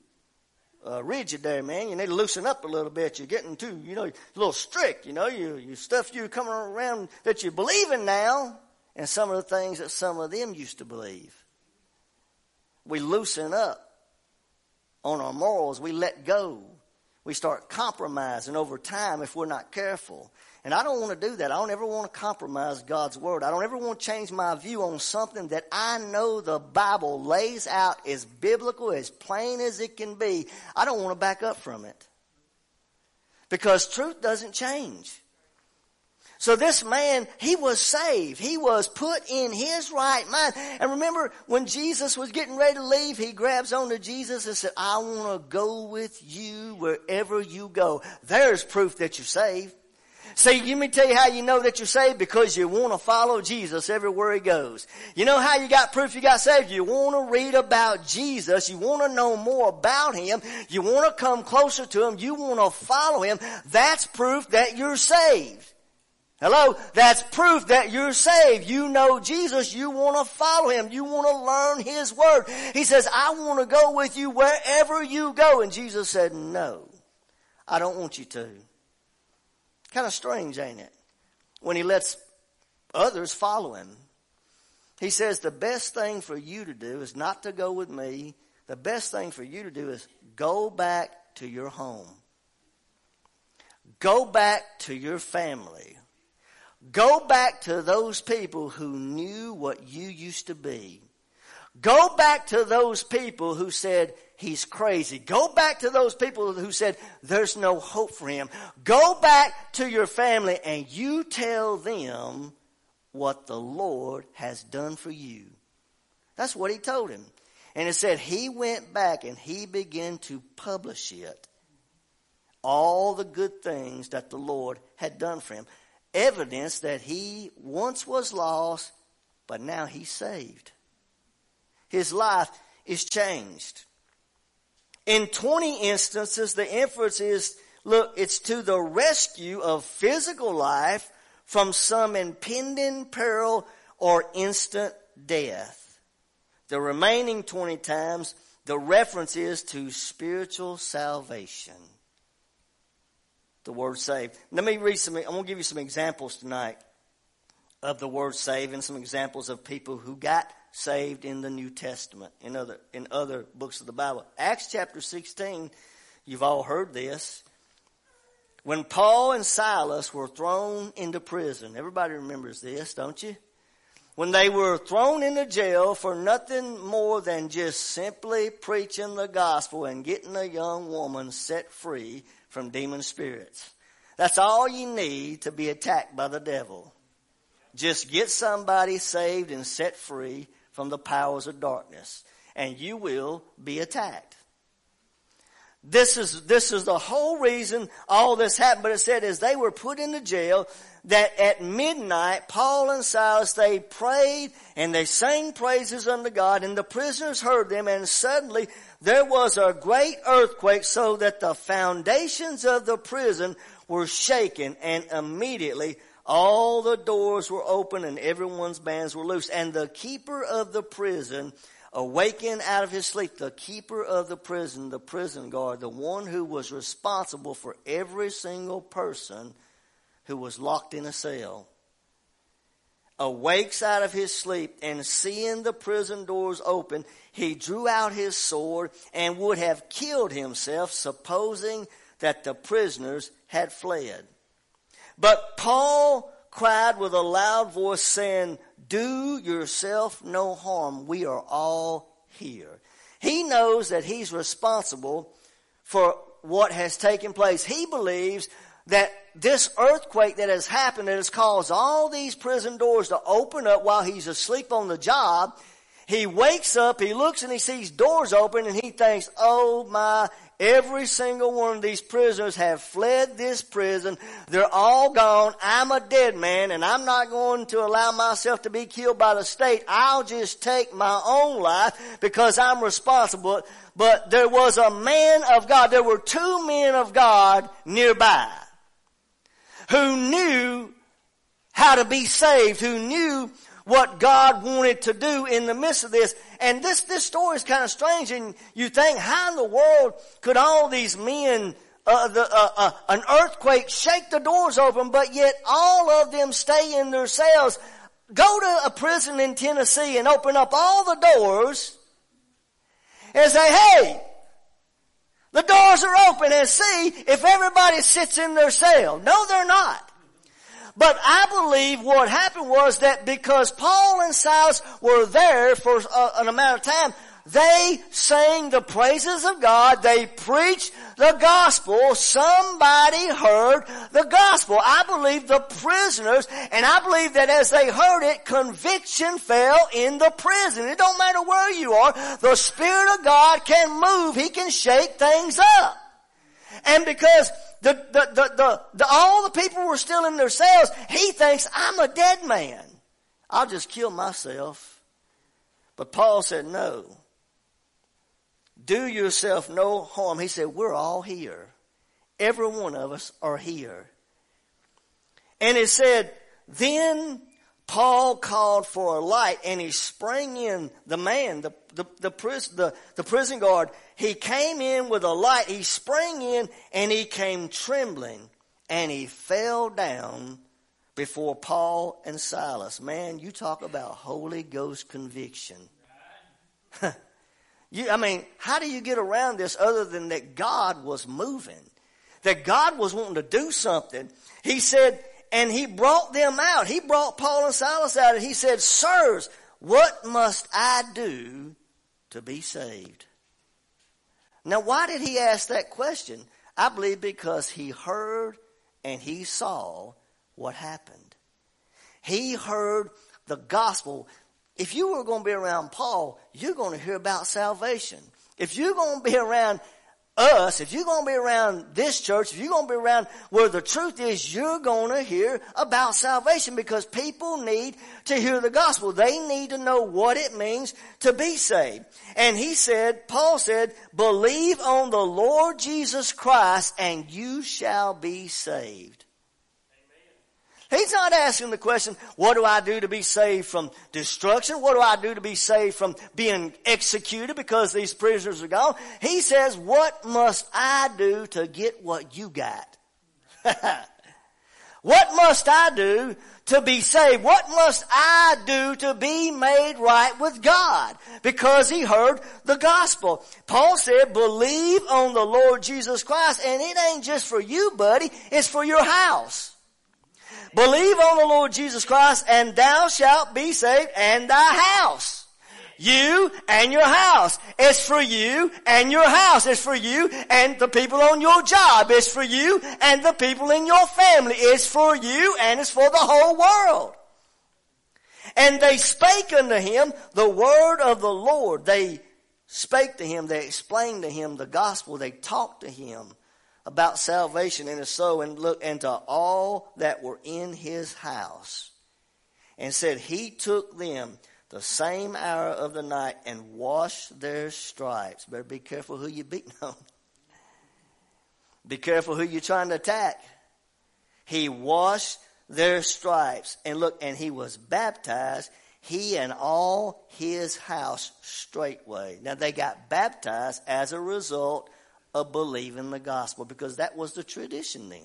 uh, rigid there, man. You need to loosen up a little bit. You're getting too, you know, a little strict. You know, you, you stuff you coming around that you believe in now and some of the things that some of them used to believe we loosen up on our morals. We let go. We start compromising over time if we're not careful. And I don't want to do that. I don't ever want to compromise God's word. I don't ever want to change my view on something that I know the Bible lays out as biblical, as plain as it can be. I don't want to back up from it. Because truth doesn't change. So this man, he was saved. He was put in his right mind. And remember, when Jesus was getting ready to leave, he grabs onto Jesus and said, I want to go with you wherever you go. There's proof that you're saved. See, let me tell you how you know that you're saved because you want to follow Jesus everywhere he goes. You know how you got proof you got saved? You want to read about Jesus. You want to know more about him. You want to come closer to him. You want to follow him. That's proof that you're saved. Hello? That's proof that you're saved. You know Jesus. You want to follow Him. You want to learn His Word. He says, I want to go with you wherever you go. And Jesus said, no, I don't want you to. Kind of strange, ain't it? When He lets others follow Him. He says the best thing for you to do is not to go with me. The best thing for you to do is go back to your home. Go back to your family. Go back to those people who knew what you used to be. Go back to those people who said, he's crazy. Go back to those people who said, there's no hope for him. Go back to your family and you tell them what the Lord has done for you. That's what he told him. And it said he went back and he began to publish it. All the good things that the Lord had done for him evidence that he once was lost, but now he's saved. His life is changed. In 20 instances, the inference is, look, it's to the rescue of physical life from some impending peril or instant death. The remaining 20 times, the reference is to spiritual salvation the word saved. Let me read some, I'm going to give you some examples tonight of the word saved and some examples of people who got saved in the New Testament, in other, in other books of the Bible. Acts chapter 16, you've all heard this. when Paul and Silas were thrown into prison. Everybody remembers this, don't you? When they were thrown into jail for nothing more than just simply preaching the gospel and getting a young woman set free from demon spirits. That's all you need to be attacked by the devil. Just get somebody saved and set free from the powers of darkness and you will be attacked. This is, this is the whole reason all this happened. But it said as they were put into jail, that at midnight, Paul and Silas, they prayed and they sang praises unto God and the prisoners heard them and suddenly there was a great earthquake so that the foundations of the prison were shaken and immediately all the doors were open and everyone's bands were loose. And the keeper of the prison awakened out of his sleep, the keeper of the prison, the prison guard, the one who was responsible for every single person who was locked in a cell, awakes out of his sleep and seeing the prison doors open, he drew out his sword and would have killed himself, supposing that the prisoners had fled. But Paul cried with a loud voice saying, do yourself no harm. We are all here. He knows that he's responsible for what has taken place. He believes that this earthquake that has happened that has caused all these prison doors to open up while he's asleep on the job. He wakes up, he looks and he sees doors open and he thinks, oh my Every single one of these prisoners have fled this prison. They're all gone. I'm a dead man and I'm not going to allow myself to be killed by the state. I'll just take my own life because I'm responsible. But there was a man of God. There were two men of God nearby who knew how to be saved, who knew what God wanted to do in the midst of this. And this, this story is kind of strange and you think, how in the world could all these men, uh, the, uh, uh, an earthquake shake the doors open, but yet all of them stay in their cells? Go to a prison in Tennessee and open up all the doors and say, hey, the doors are open and see if everybody sits in their cell. No, they're not. But I believe what happened was that because Paul and Silas were there for uh, an amount of time, they sang the praises of God. They preached the gospel. Somebody heard the gospel. I believe the prisoners, and I believe that as they heard it, conviction fell in the prison. It don't matter where you are. The Spirit of God can move. He can shake things up. And because the, the, the, the, all the people were still in their cells. He thinks, I'm a dead man. I'll just kill myself. But Paul said, no. Do yourself no harm. He said, we're all here. Every one of us are here. And it said, then Paul called for a light and he sprang in the man, the, the, the, prison, the, the prison guard. He came in with a light. He sprang in and he came trembling and he fell down before Paul and Silas. Man, you talk about Holy Ghost conviction. (laughs) you, I mean, how do you get around this other than that God was moving? That God was wanting to do something. He said, and he brought them out. He brought Paul and Silas out and he said, Sirs, what must I do to be saved? Now, why did he ask that question? I believe because he heard and he saw what happened. He heard the gospel. If you were going to be around Paul, you're going to hear about salvation. If you're going to be around us, if you're going to be around this church, if you're going to be around where the truth is, you're going to hear about salvation because people need to hear the gospel. They need to know what it means to be saved. And he said, Paul said, believe on the Lord Jesus Christ and you shall be saved. He's not asking the question, what do I do to be saved from destruction? What do I do to be saved from being executed because these prisoners are gone? He says, what must I do to get what you got? (laughs) what must I do to be saved? What must I do to be made right with God? Because he heard the gospel. Paul said, believe on the Lord Jesus Christ and it ain't just for you, buddy. It's for your house. Believe on the Lord Jesus Christ and thou shalt be saved and thy house. You and your house. It's for you and your house. It's for you and the people on your job. It's for you and the people in your family. It's for you and it's for the whole world. And they spake unto him the word of the Lord. They spake to him. They explained to him the gospel. They talked to him about salvation his soul and look into all that were in his house and said he took them the same hour of the night and washed their stripes. Better be careful who you beating on. Be careful who you're trying to attack. He washed their stripes. And look, and he was baptized, he and all his house straightway. Now they got baptized as a result of believing the gospel because that was the tradition then.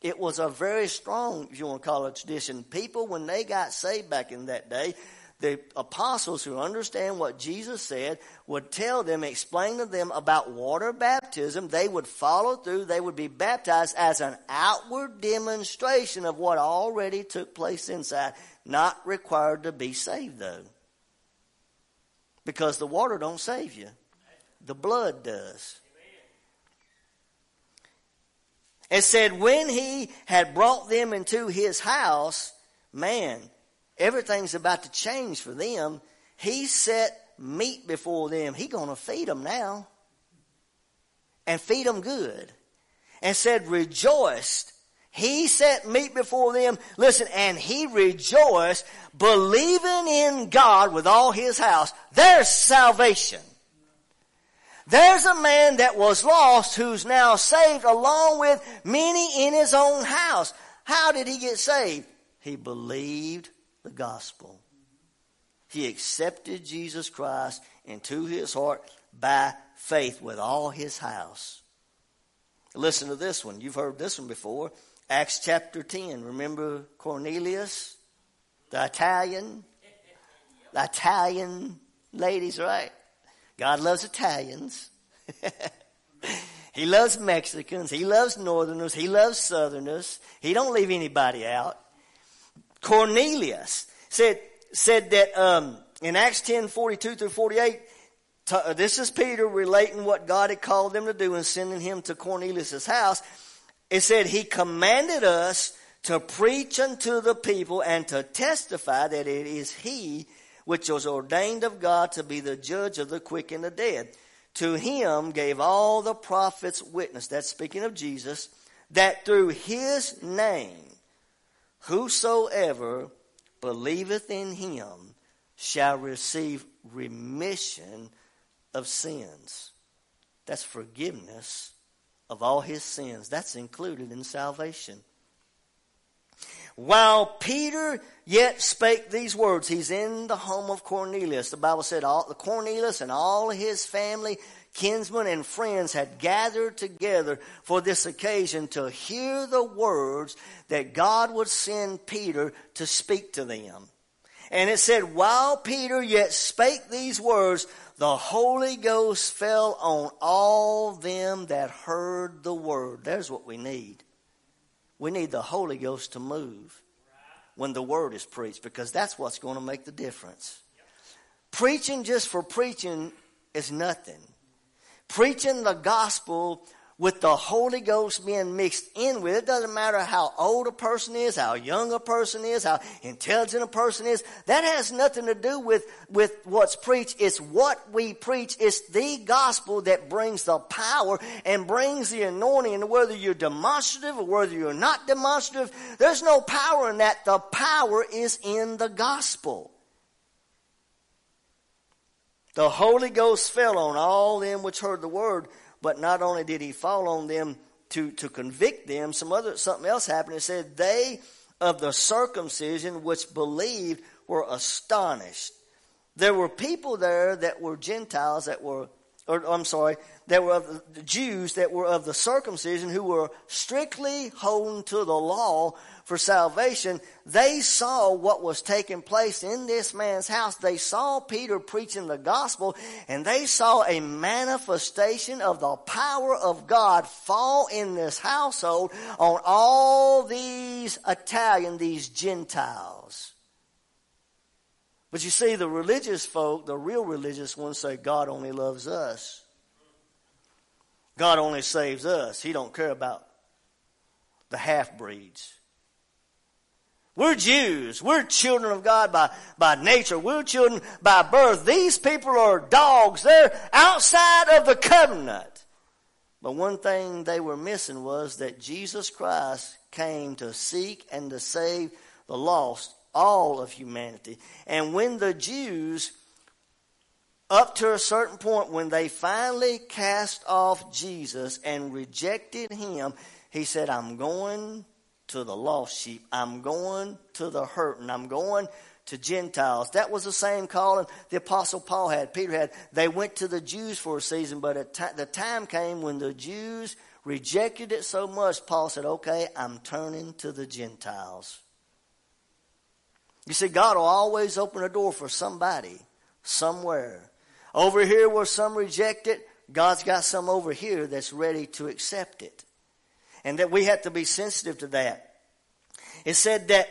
It was a very strong, if you want to call it tradition. People, when they got saved back in that day, the apostles who understand what Jesus said would tell them, explain to them about water baptism. They would follow through. They would be baptized as an outward demonstration of what already took place inside. Not required to be saved though. Because the water don't save you. The blood does. It said when he had brought them into his house, man, everything's about to change for them. He set meat before them. He gonna feed them now. And feed them good. And said, rejoiced. He set meat before them. Listen, and he rejoiced, believing in God with all his house. There's salvation. There's a man that was lost who's now saved along with many in his own house. How did he get saved? He believed the gospel. He accepted Jesus Christ into his heart by faith with all his house. Listen to this one. You've heard this one before. Acts chapter 10. Remember Cornelius? The Italian? The Italian ladies, right? God loves Italians. (laughs) he loves Mexicans. He loves Northerners. He loves Southerners. He don't leave anybody out. Cornelius said, said that um, in Acts 10, 42 through 48, uh, this is Peter relating what God had called them to do and sending him to Cornelius' house. It said, He commanded us to preach unto the people and to testify that it is He which was ordained of God to be the judge of the quick and the dead. To him gave all the prophets witness, that's speaking of Jesus, that through his name Whosoever believeth in him shall receive remission of sins. That's forgiveness of all his sins. That's included in salvation. While Peter yet spake these words, he's in the home of Cornelius. The Bible said all the Cornelius and all his family kinsmen and friends had gathered together for this occasion to hear the words that God would send Peter to speak to them. And it said, while Peter yet spake these words, the Holy Ghost fell on all them that heard the word. There's what we need. We need the Holy Ghost to move when the word is preached because that's what's going to make the difference. Preaching just for preaching is nothing preaching the gospel with the Holy Ghost being mixed in with it. doesn't matter how old a person is, how young a person is, how intelligent a person is. That has nothing to do with, with what's preached. It's what we preach. It's the gospel that brings the power and brings the anointing. And whether you're demonstrative or whether you're not demonstrative, there's no power in that. The power is in the gospel. The Holy Ghost fell on all them which heard the word, but not only did he fall on them to, to convict them, some other something else happened. It said they of the circumcision which believed were astonished. There were people there that were Gentiles that were or I'm sorry, that were of the Jews that were of the circumcision who were strictly holding to the law for salvation, they saw what was taking place in this man's house. They saw Peter preaching the gospel and they saw a manifestation of the power of God fall in this household on all these Italian, these Gentiles. But you see, the religious folk, the real religious ones say God only loves us. God only saves us. He don't care about the half breeds. We're Jews. We're children of God by, by nature. We're children by birth. These people are dogs. They're outside of the covenant. But one thing they were missing was that Jesus Christ came to seek and to save the lost, all of humanity. And when the Jews, up to a certain point, when they finally cast off Jesus and rejected him, he said, I'm going to the lost sheep. I'm going to the hurting. I'm going to Gentiles. That was the same calling the Apostle Paul had, Peter had. They went to the Jews for a season, but t- the time came when the Jews rejected it so much, Paul said, okay, I'm turning to the Gentiles. You see, God will always open a door for somebody, somewhere. Over here where some reject it, God's got some over here that's ready to accept it and that we have to be sensitive to that. It said that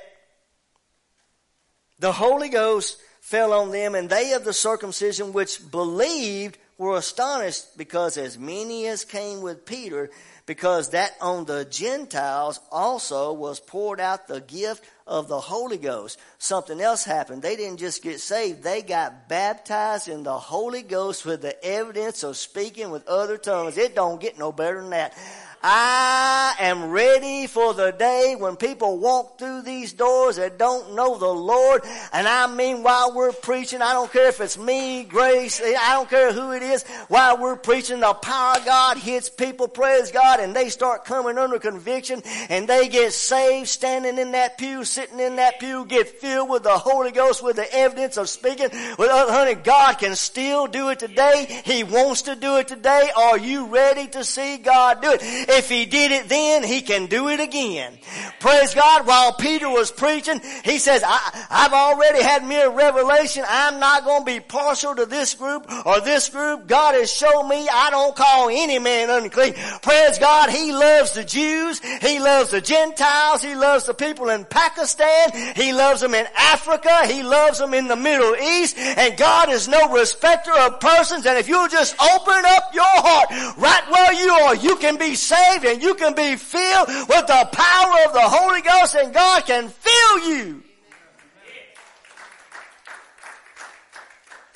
the Holy Ghost fell on them, and they of the circumcision which believed were astonished because as many as came with Peter, because that on the Gentiles also was poured out the gift of the Holy Ghost. Something else happened. They didn't just get saved, they got baptized in the Holy Ghost with the evidence of speaking with other tongues. It don't get no better than that. I am ready for the day when people walk through these doors that don't know the Lord. And I mean, while we're preaching, I don't care if it's me, Grace, I don't care who it is, while we're preaching, the power of God hits people, praise God, and they start coming under conviction and they get saved standing in that pew, sitting in that pew, get filled with the Holy Ghost with the evidence of speaking with uh, other honey. God can still do it today. He wants to do it today. Are you ready to see God do it? If he did it then, he can do it again. Praise God. While Peter was preaching, he says, I, have already had mere revelation. I'm not going to be partial to this group or this group. God has shown me I don't call any man unclean. Praise God. He loves the Jews. He loves the Gentiles. He loves the people in Pakistan. He loves them in Africa. He loves them in the Middle East. And God is no respecter of persons. And if you'll just open up your heart right where you are, you can be saved saved and you can be filled with the power of the Holy Ghost and God can fill you.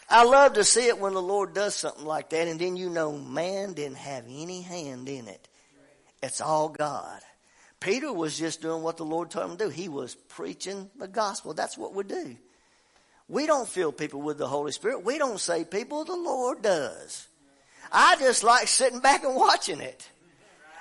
I love to see it when the Lord does something like that and then you know man didn't have any hand in it. It's all God. Peter was just doing what the Lord told him to do. He was preaching the gospel. That's what we do. We don't fill people with the Holy Spirit. We don't save people. The Lord does. I just like sitting back and watching it.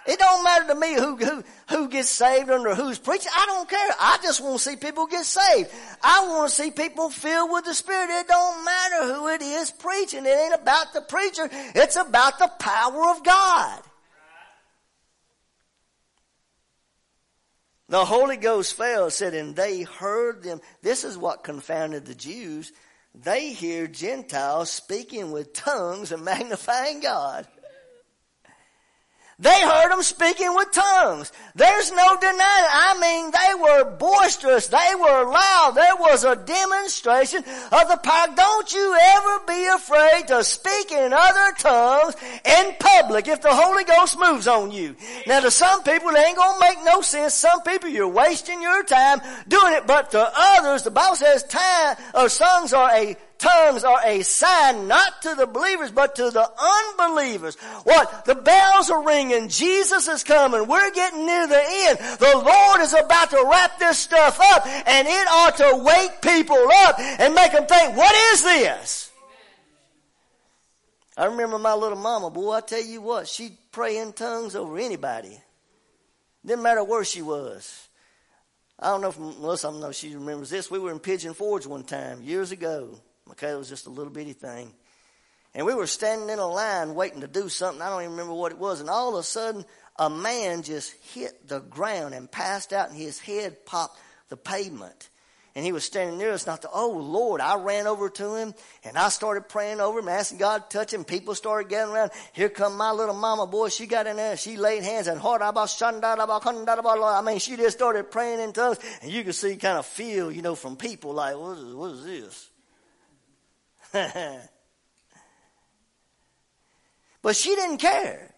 It don't matter to me who, who, who gets saved under who's preaching. I don't care. I just want to see people get saved. I want to see people filled with the Spirit. It don't matter who it is preaching. It ain't about the preacher. It's about the power of God. The Holy Ghost fell, said, and they heard them. This is what confounded the Jews. They hear Gentiles speaking with tongues and (laughs) magnifying God. They heard them speaking with tongues. There's no denying. I mean, they were boisterous. They were loud. There was a demonstration of the power. Don't you ever be afraid to speak in other tongues in public if the Holy Ghost moves on you. Now to some people it ain't gonna make no sense. Some people you're wasting your time doing it, but to others, the Bible says time or songs are a tongues are a sign not to the believers, but to the unbelievers. What? The bells are ringing. Jesus is coming. We're getting near the end. The Lord is about to wrap this stuff up and it ought to wake people up and make them think, what is this? I remember my little mama, boy, I tell you what, she'd pray in tongues over anybody. Didn't matter where she was. I don't know if Melissa, I don't know if she remembers this. We were in Pigeon Forge one time, years ago. Michaela was just a little bitty thing. And we were standing in a line waiting to do something. I don't even remember what it was. And all of a sudden, a man just hit the ground and passed out, and his head popped the pavement and he was standing near us. And I thought, oh Lord, I ran over to him and I started praying over him, asking God to touch him. People started gathering around. Here come my little mama boy. She got in there. She laid hands and hard. I mean, she just started praying in tongues, and you could see, kind of feel, you know, from people like, what is, what is this? (laughs) but she didn't care.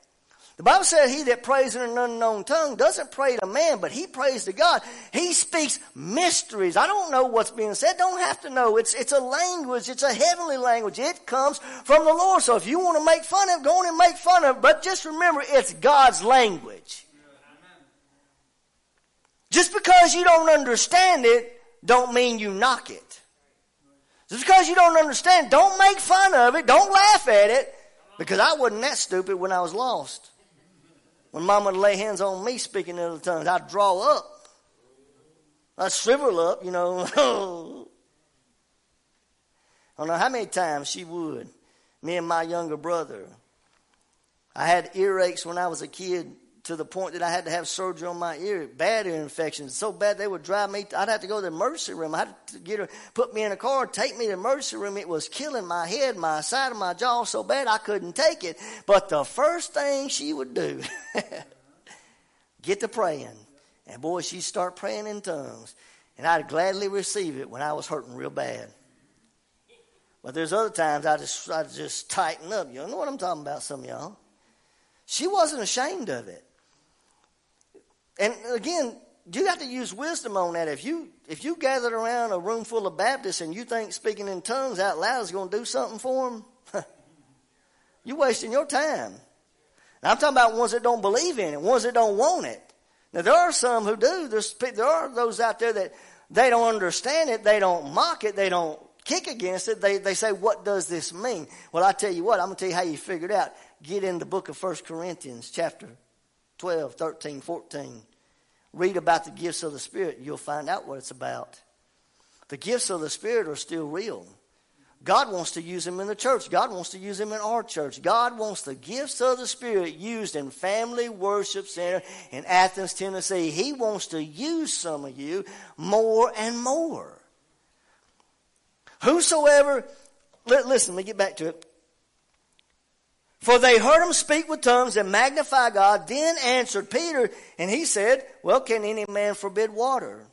The Bible says he that prays in an unknown tongue doesn't pray to man, but he prays to God. He speaks mysteries. I don't know what's being said. Don't have to know. It's, it's a language. It's a heavenly language. It comes from the Lord. So if you want to make fun of it, go on and make fun of it. But just remember, it's God's language. Just because you don't understand it, don't mean you knock it. Just because you don't understand, don't make fun of it. Don't laugh at it. Because I wasn't that stupid when I was lost. When mama would lay hands on me speaking in other tongues, I'd draw up. I'd shrivel up, you know. (laughs) I don't know how many times she would. Me and my younger brother. I had earaches when I was a kid to the point that I had to have surgery on my ear, bad ear infections, so bad they would drive me. I'd have to go to the emergency room. I had to get her, put me in a car, take me to the emergency room. It was killing my head, my side of my jaw so bad I couldn't take it. But the first thing she would do, (laughs) get to praying, and boy, she'd start praying in tongues, and I'd gladly receive it when I was hurting real bad. But there's other times I just I just tighten up. You know what I'm talking about, some of y'all. She wasn't ashamed of it. And again, you got to use wisdom on that. If you if you gathered around a room full of Baptists and you think speaking in tongues out loud is going to do something for them, (laughs) you're wasting your time. Now, I'm talking about ones that don't believe in it, ones that don't want it. Now there are some who do. There's there are those out there that they don't understand it, they don't mock it, they don't kick against it. They they say, "What does this mean?" Well, I tell you what. I'm going to tell you how you figure it out. Get in the book of First Corinthians, chapter 12, 13, 14. Read about the gifts of the Spirit. You'll find out what it's about. The gifts of the Spirit are still real. God wants to use them in the church. God wants to use them in our church. God wants the gifts of the Spirit used in Family Worship Center in Athens, Tennessee. He wants to use some of you more and more. Whosoever, listen, let me get back to it. For they heard him speak with tongues and magnify God. Then answered Peter, and he said, Well, can any man forbid water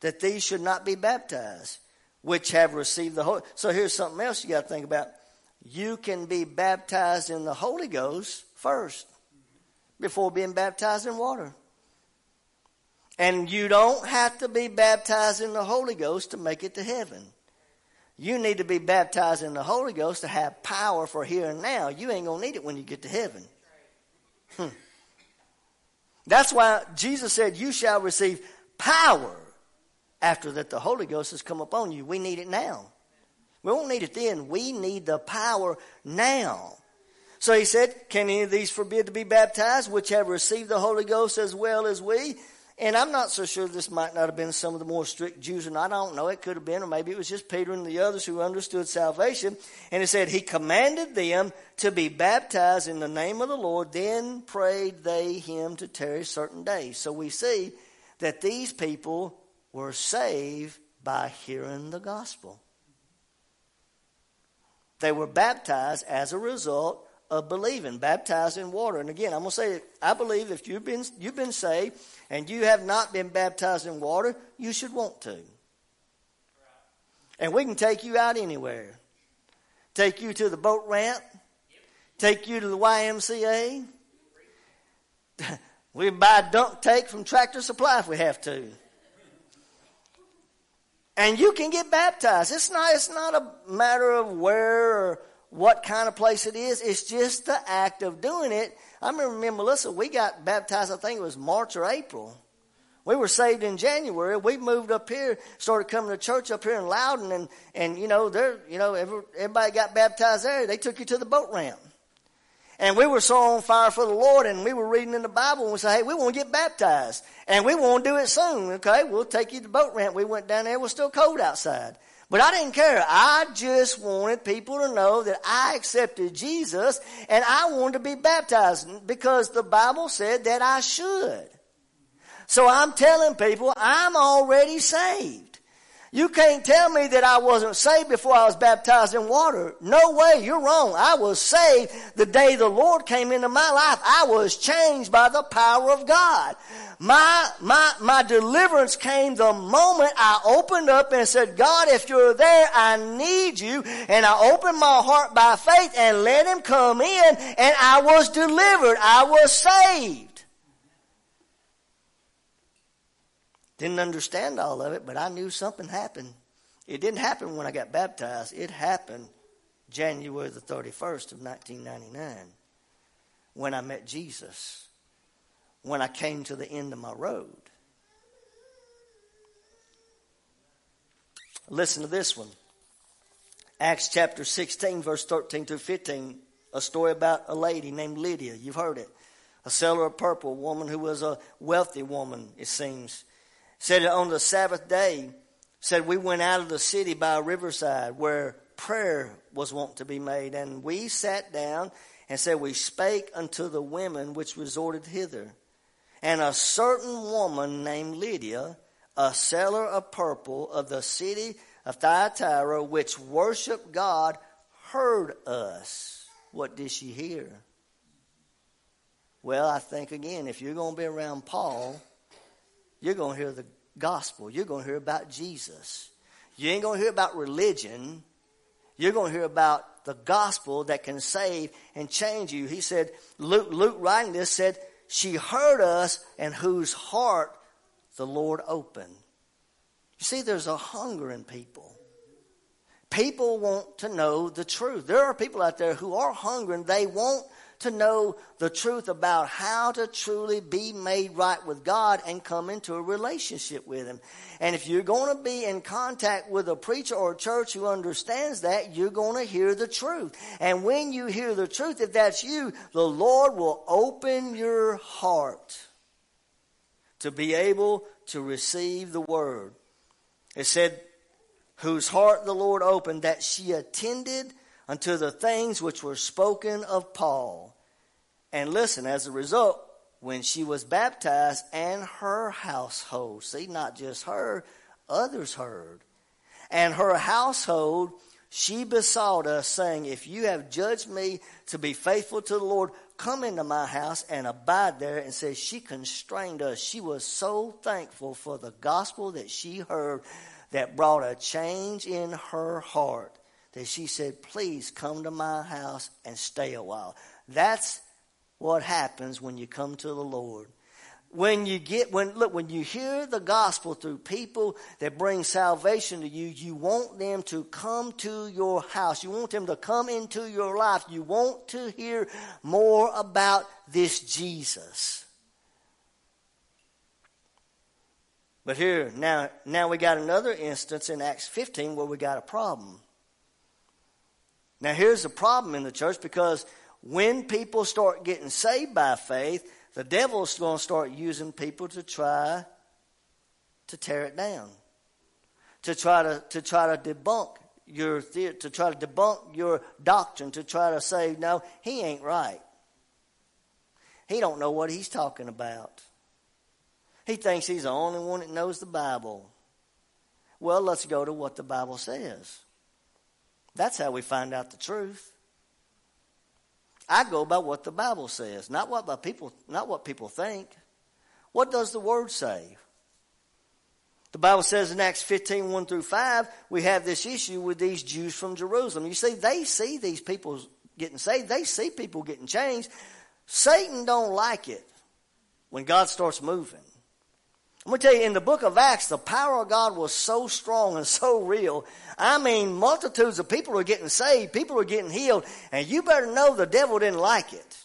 that these should not be baptized, which have received the Holy? So here's something else you got to think about. You can be baptized in the Holy Ghost first before being baptized in water. And you don't have to be baptized in the Holy Ghost to make it to heaven. You need to be baptized in the Holy Ghost to have power for here and now. You ain't going to need it when you get to heaven. Hmm. That's why Jesus said, You shall receive power after that the Holy Ghost has come upon you. We need it now. We won't need it then. We need the power now. So he said, Can any of these forbid to be baptized, which have received the Holy Ghost as well as we? And I'm not so sure this might not have been some of the more strict Jews, and I don't know. It could have been, or maybe it was just Peter and the others who understood salvation. And it said, He commanded them to be baptized in the name of the Lord. Then prayed they him to tarry certain days. So we see that these people were saved by hearing the gospel. They were baptized as a result of believing, baptized in water. And again, I'm going to say, I believe if you've been, you've been saved and you have not been baptized in water, you should want to. And we can take you out anywhere. Take you to the boat ramp. Take you to the YMCA. (laughs) we buy a dunk take from Tractor Supply if we have to. And you can get baptized. It's not, it's not a matter of where or what kind of place it is. It's just the act of doing it. I remember Melissa, we got baptized, I think it was March or April. We were saved in January. We moved up here, started coming to church up here in Loudon, and, and you know, there, you know, every, everybody got baptized there. They took you to the boat ramp. And we were so on fire for the Lord, and we were reading in the Bible, and we said, hey, we want to get baptized. And we want to do it soon, okay? We'll take you to the boat ramp. We went down there. It was still cold outside. But I didn't care. I just wanted people to know that I accepted Jesus and I wanted to be baptized because the Bible said that I should. So I'm telling people I'm already saved. You can't tell me that I wasn't saved before I was baptized in water. No way, you're wrong. I was saved the day the Lord came into my life. I was changed by the power of God. My, my, my deliverance came the moment I opened up and said, God, if you're there, I need you. And I opened my heart by faith and let him come in and I was delivered. I was saved. Didn't understand all of it, but I knew something happened. It didn't happen when I got baptized. It happened January the 31st of 1999 when I met Jesus, when I came to the end of my road. Listen to this one. Acts chapter 16, verse 13 through 15, a story about a lady named Lydia. You've heard it. A seller of purple, a woman who was a wealthy woman, it seems said on the Sabbath day, said we went out of the city by a riverside where prayer was wont to be made. And we sat down and said, We spake unto the women which resorted hither. And a certain woman named Lydia, a seller of purple of the city of Thyatira, which worshiped God, heard us. What did she hear? Well, I think again, if you're going to be around Paul, you're going to hear the gospel. You're going to hear about Jesus. You ain't going to hear about religion. You're going to hear about the gospel that can save and change you. He said, Luke, Luke writing this said, she heard us and whose heart the Lord opened. You see, there's a hunger in people. People want to know the truth. There are people out there who are hungry and they want to know the truth about how to truly be made right with God and come into a relationship with Him. And if you're going to be in contact with a preacher or a church who understands that, you're going to hear the truth. And when you hear the truth, if that's you, the Lord will open your heart to be able to receive the word. It said, whose heart the Lord opened, that she attended unto the things which were spoken of Paul. And listen, as a result, when she was baptized and her household, see, not just her, others heard. And her household, she besought us, saying, If you have judged me to be faithful to the Lord, come into my house and abide there. And says she constrained us. She was so thankful for the gospel that she heard that brought a change in her heart that she said, Please come to my house and stay a while. That's what happens when you come to the Lord. When you get, when, look, when you hear the gospel through people that bring salvation to you, you want them to come to your house. You want them to come into your life. You want to hear more about this Jesus. But here, now, now we got another instance in Acts 15 where we got a problem. Now, here's the problem in the church because when people start getting saved by faith, the devil's going to start using people to try to tear it down, to try to, to try to debunk your theory, to try to debunk your doctrine, to try to say, no, he ain't right. He don't know what he's talking about. He thinks he's the only one that knows the Bible. Well, let's go to what the Bible says. That's how we find out the truth. I go by what the Bible says, not what by people not what people think. What does the word say? The Bible says in Acts 15, 1 through 5, we have this issue with these Jews from Jerusalem. You see, they see these people getting saved. They see people getting changed. Satan don't like it when God starts moving. I'm going to tell you, in the book of Acts, the power of God was so strong and so real. I mean, multitudes of people are getting saved, people are getting healed, and you better know the devil didn't like it.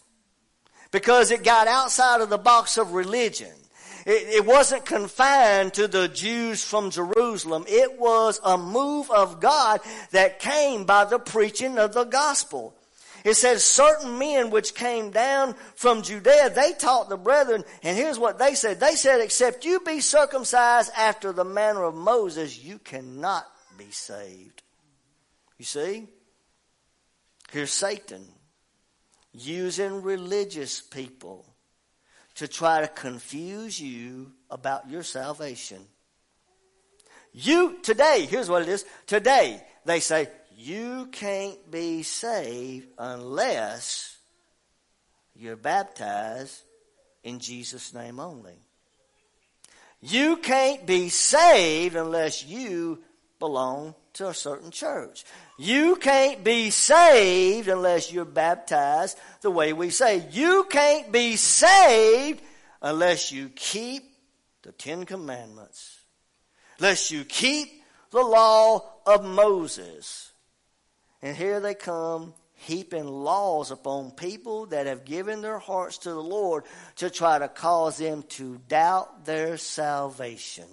Because it got outside of the box of religion. It, it wasn't confined to the Jews from Jerusalem. It was a move of God that came by the preaching of the gospel. It says certain men which came down from Judea, they taught the brethren, and here's what they said. They said, except you be circumcised after the manner of Moses, you cannot be saved. You see? Here's Satan using religious people to try to confuse you about your salvation. You, today, here's what it is. Today, they say, you can't be saved unless you're baptized in Jesus' name only. You can't be saved unless you belong to a certain church. You can't be saved unless you're baptized the way we say. You can't be saved unless you keep the Ten Commandments. Unless you keep the law of Moses. And here they come heaping laws upon people that have given their hearts to the Lord to try to cause them to doubt their salvation.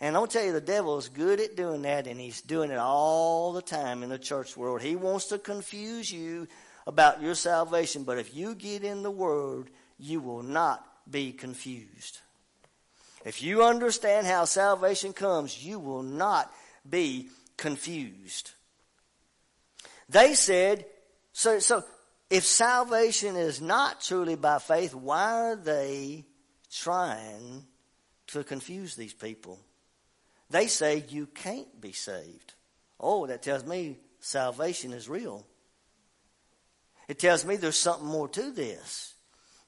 And I'll tell you, the devil is good at doing that, and he's doing it all the time in the church world. He wants to confuse you about your salvation, but if you get in the Word, you will not be confused. If you understand how salvation comes, you will not be confused. They said, so, so if salvation is not truly by faith, why are they trying to confuse these people? They say you can't be saved. Oh, that tells me salvation is real. It tells me there's something more to this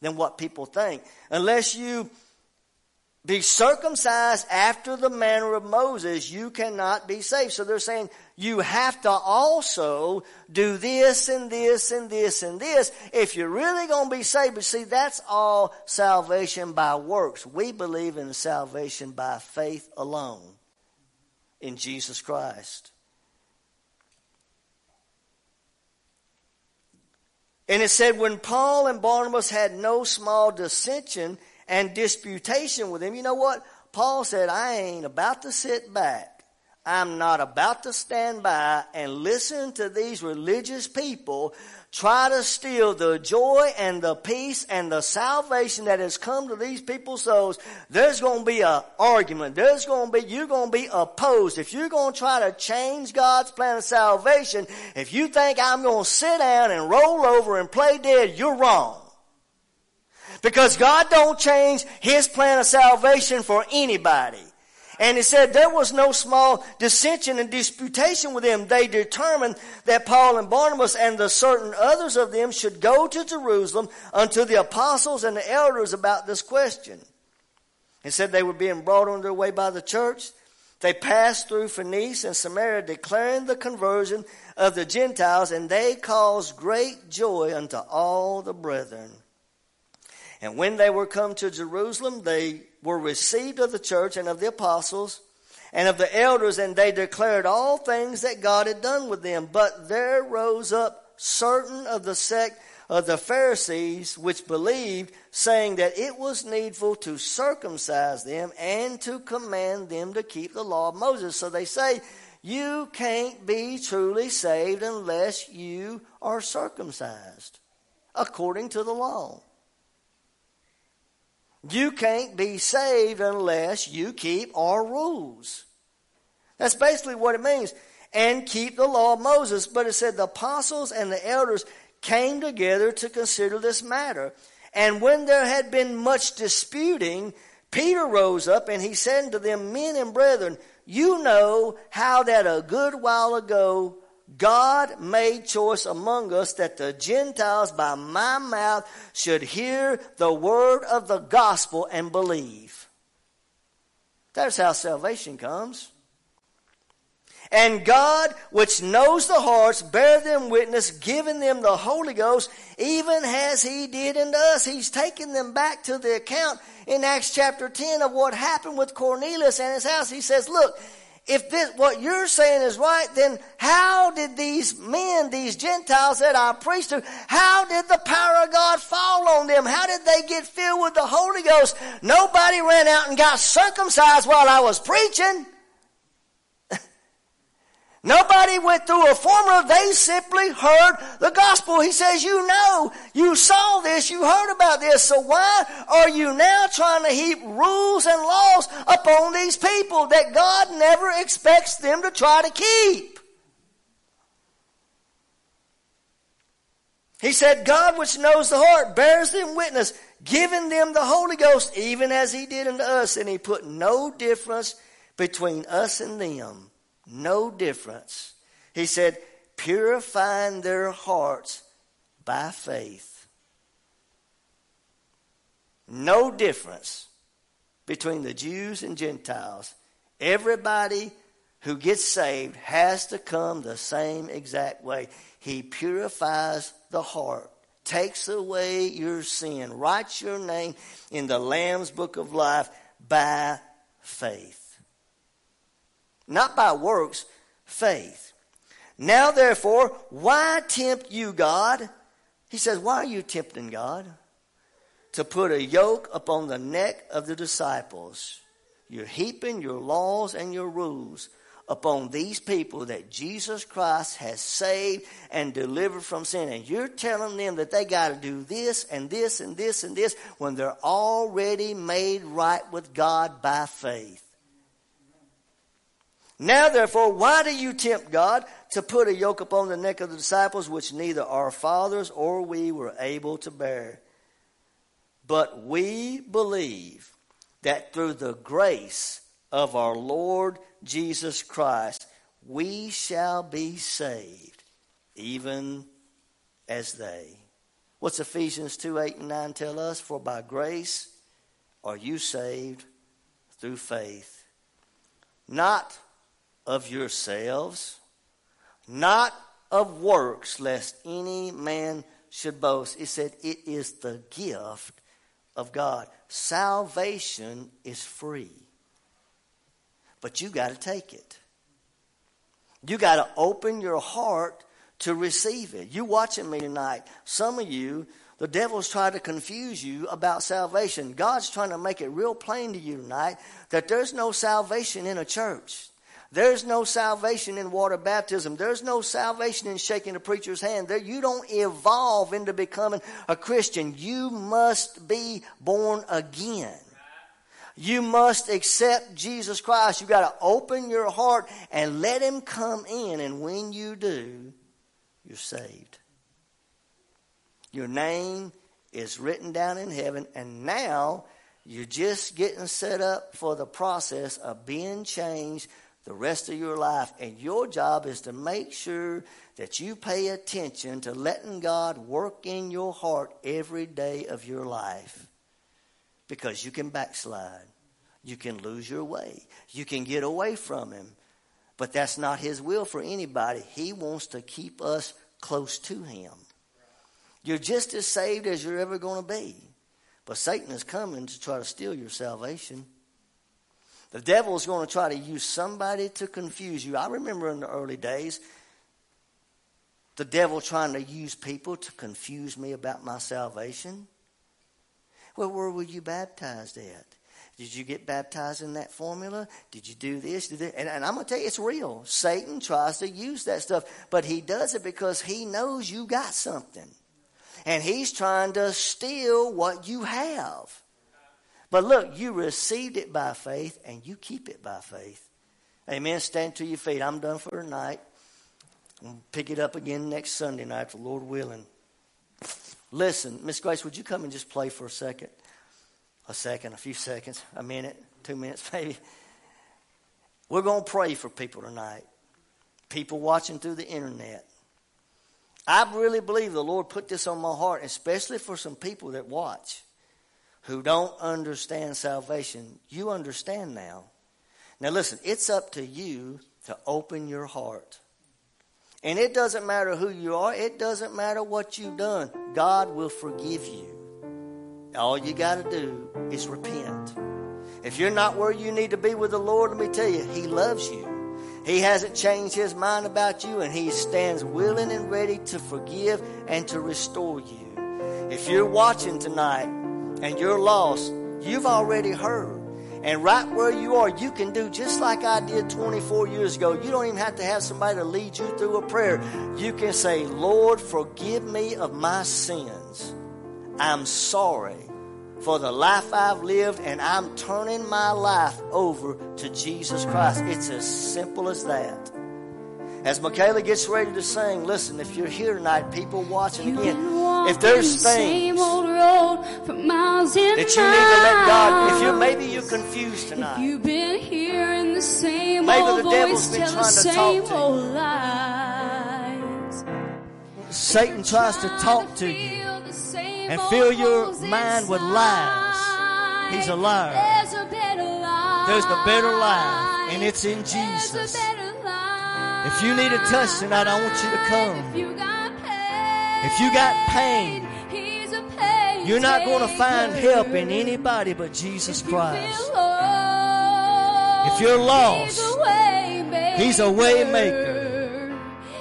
than what people think. Unless you be circumcised after the manner of Moses, you cannot be saved. So they're saying you have to also do this and this and this and this if you're really going to be saved. But see, that's all salvation by works. We believe in salvation by faith alone in Jesus Christ. And it said, when Paul and Barnabas had no small dissension and disputation with him, you know what? Paul said, I ain't about to sit back. I'm not about to stand by and listen to these religious people try to steal the joy and the peace and the salvation that has come to these people's souls. There's going to be an argument. There's going to be, you're going to be opposed. If you're going to try to change God's plan of salvation, if you think I'm going to sit down and roll over and play dead, you're wrong. Because God don't change His plan of salvation for anybody. And it said there was no small dissension and disputation with them. They determined that Paul and Barnabas and the certain others of them should go to Jerusalem unto the apostles and the elders about this question. It said they were being brought on their way by the church. They passed through Phoenicia and Samaria, declaring the conversion of the Gentiles, and they caused great joy unto all the brethren. And when they were come to Jerusalem, they were received of the church and of the apostles and of the elders, and they declared all things that God had done with them. But there rose up certain of the sect of the Pharisees which believed, saying that it was needful to circumcise them and to command them to keep the law of Moses. So they say, you can't be truly saved unless you are circumcised according to the law. You can't be saved unless you keep our rules. That's basically what it means. And keep the law of Moses. But it said the apostles and the elders came together to consider this matter. And when there had been much disputing, Peter rose up and he said to them, Men and brethren, you know how that a good while ago God made choice among us that the Gentiles by my mouth should hear the word of the gospel and believe. That's how salvation comes. And God, which knows the hearts, bear them witness, giving them the Holy Ghost, even as He did in us. He's taking them back to the account in Acts chapter 10 of what happened with Cornelius and his house. He says, look, if this, what you're saying is right, then how did these men, these Gentiles that I preached to, how did the power of God fall on them? How did they get filled with the Holy Ghost? Nobody ran out and got circumcised while I was preaching. Nobody went through a formula. They simply heard the gospel. He says, you know, you saw this, you heard about this, so why are you now trying to heap rules and laws upon these people that God never expects them to try to keep? He said, God which knows the heart bears them witness, giving them the Holy Ghost, even as he did unto us, and he put no difference between us and them no difference. He said, purifying their hearts by faith. No difference between the Jews and Gentiles. Everybody who gets saved has to come the same exact way. He purifies the heart, takes away your sin, writes your name in the Lamb's book of life by faith. Not by works, faith. Now therefore, why tempt you God? He says, why are you tempting God? To put a yoke upon the neck of the disciples. You're heaping your laws and your rules upon these people that Jesus Christ has saved and delivered from sin. And you're telling them that they got to do this and this and this and this when they're already made right with God by faith. Now therefore, why do you tempt God to put a yoke upon the neck of the disciples which neither our fathers or we were able to bear? But we believe that through the grace of our Lord Jesus Christ, we shall be saved, even as they. What's Ephesians 2 8 and 9 tell us? For by grace are you saved through faith. Not of yourselves, not of works, lest any man should boast. It said it is the gift of God. Salvation is free. But you got to take it. You got to open your heart to receive it. You watching me tonight. Some of you, the devil's trying to confuse you about salvation. God's trying to make it real plain to you tonight that there's no salvation in a church. There's no salvation in water baptism. There's no salvation in shaking a preacher's hand. There, you don't evolve into becoming a Christian. You must be born again. You must accept Jesus Christ. You've got to open your heart and let Him come in. And when you do, you're saved. Your name is written down in heaven, and now you're just getting set up for the process of being changed the rest of your life. And your job is to make sure that you pay attention to letting God work in your heart every day of your life. Because you can backslide. You can lose your way. You can get away from Him. But that's not His will for anybody. He wants to keep us close to Him. You're just as saved as you're ever going to be. But Satan is coming to try to steal your salvation. The devil is going to try to use somebody to confuse you. I remember in the early days, the devil trying to use people to confuse me about my salvation. Well, where were you baptized at? Did you get baptized in that formula? Did you do this? Did and, and I'm going to tell you, it's real. Satan tries to use that stuff, but he does it because he knows you got something. And he's trying to steal what you have. But look, you received it by faith and you keep it by faith. Amen. Stand to your feet. I'm done for tonight. We'll pick it up again next Sunday night, the Lord willing. Listen, Miss Grace, would you come and just play for a second? A second, a few seconds, a minute, two minutes, (laughs) maybe. We're going to pray for people tonight. People watching through the internet. I really believe the Lord put this on my heart, especially for some people that watch who don't understand salvation, you understand now. Now, listen, it's up to you to open your heart. And it doesn't matter who you are, it doesn't matter what you've done. God will forgive you. All you got to do is repent. If you're not where you need to be with the Lord, let me tell you, He loves you. He hasn't changed His mind about you, and He stands willing and ready to forgive and to restore you. If you're watching tonight, and you're lost, you've already heard. And right where you are, you can do just like I did 24 years ago. You don't even have to have somebody to lead you through a prayer. You can say, Lord, forgive me of my sins. I'm sorry for the life I've lived, and I'm turning my life over to Jesus Christ. It's as simple as that. As Michaela gets ready to sing, listen, if you're here tonight, people watching again, if there's the same things old road for miles and that you need to let God, if you're maybe you're confused tonight. you've been hearing the same Maybe old the devil's voice been trying to talk same to you. lies. Satan tries to talk to you and fill your mind with lies. He's a liar. There's a better life. There's the better life, and it's in Jesus. A better life. If you need a touch tonight, I want you to come. If you got pain, If you got pain, He's a pain You're not going to find help in anybody but Jesus Christ. If you're lost, He's a way maker. He's a way maker.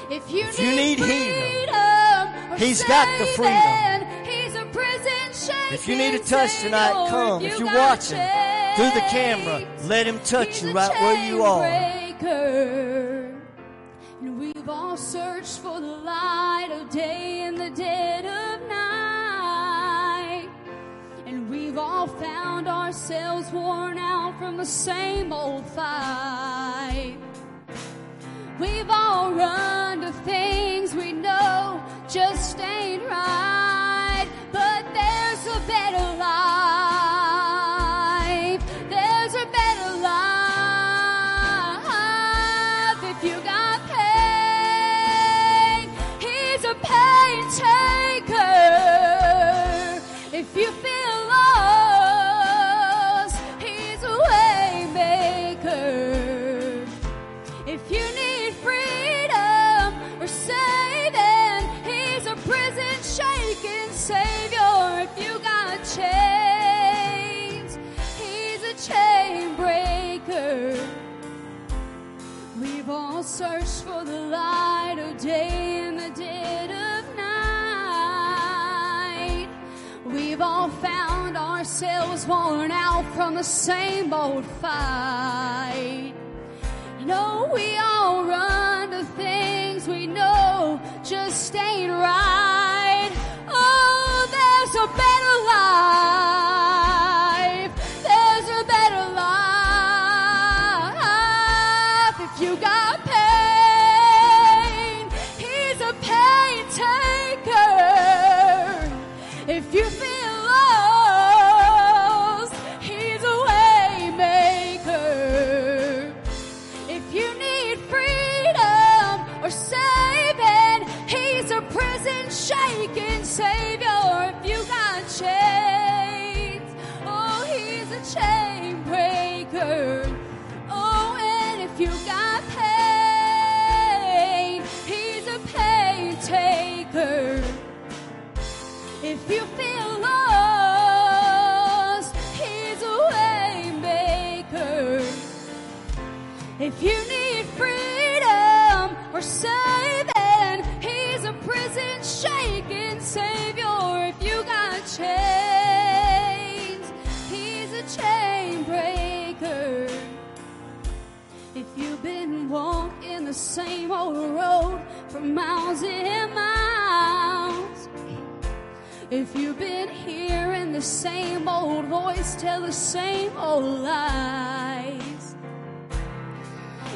If you, need healing, He's got the freedom. He's a prison If you need a touch tonight, come. If If you you're watching through the camera, let Him touch you right where you are. We've all searched for the light of day in the dead of night. And we've all found ourselves worn out from the same old fight. We've all run found ourselves worn out from the same old fight. No, we all same old road for miles and miles, if you've been hearing the same old voice tell the same old lies,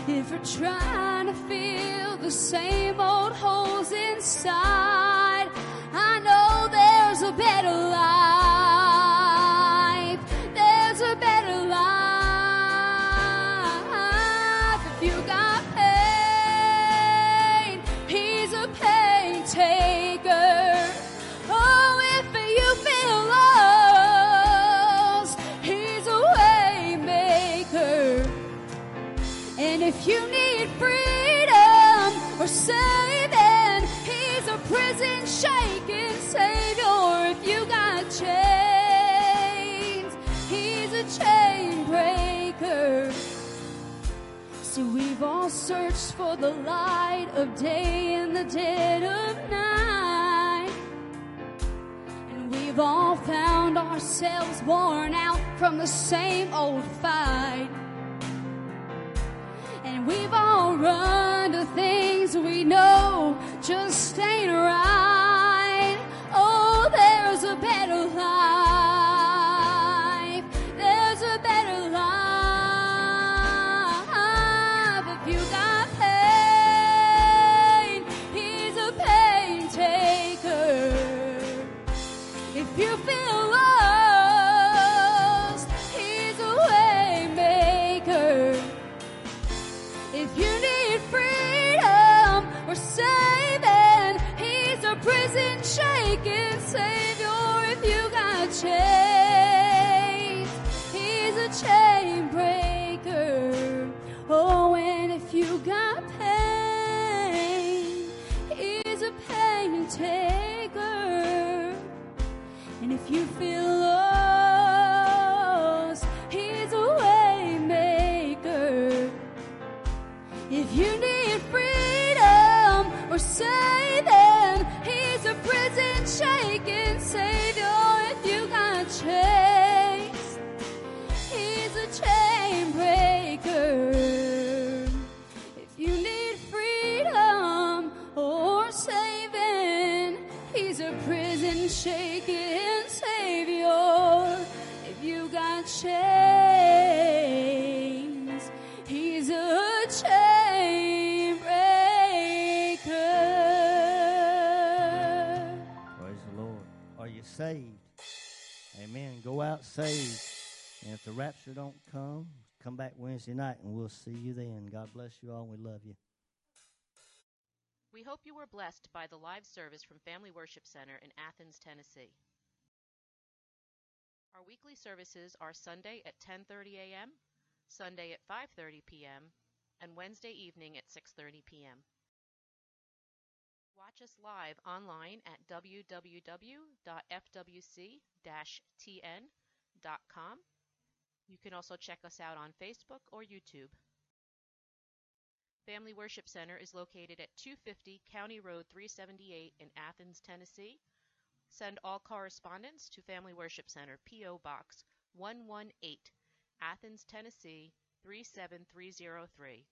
if you're trying to fill the same old holes inside, I know there's a better life. Prison shaking Savior. If you got chains, He's a chain breaker. So we've all searched for the light of day in the dead of night. And we've all found ourselves worn out from the same old fight. And we've all run to things we know just ain't right. Prison shaking savior. If you got chains, he's a chain breaker. If you need freedom or saving, he's a prison shaking savior. If you got chains, saved? Amen. Go out saved. And if the rapture don't come, come back Wednesday night and we'll see you then. God bless you all. We love you. We hope you were blessed by the live service from Family Worship Center in Athens, Tennessee. Our weekly services are Sunday at 10:30 a.m., Sunday at 5:30 p.m., and Wednesday evening at 6:30 p.m. Watch us live online at www.fwc-tn.com. You can also check us out on Facebook or YouTube. Family Worship Center is located at 250 County Road 378 in Athens, Tennessee. Send all correspondence to Family Worship Center, P.O. Box 118, Athens, Tennessee 37303.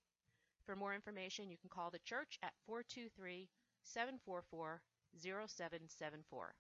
For more information, you can call the church at 423 744 0774.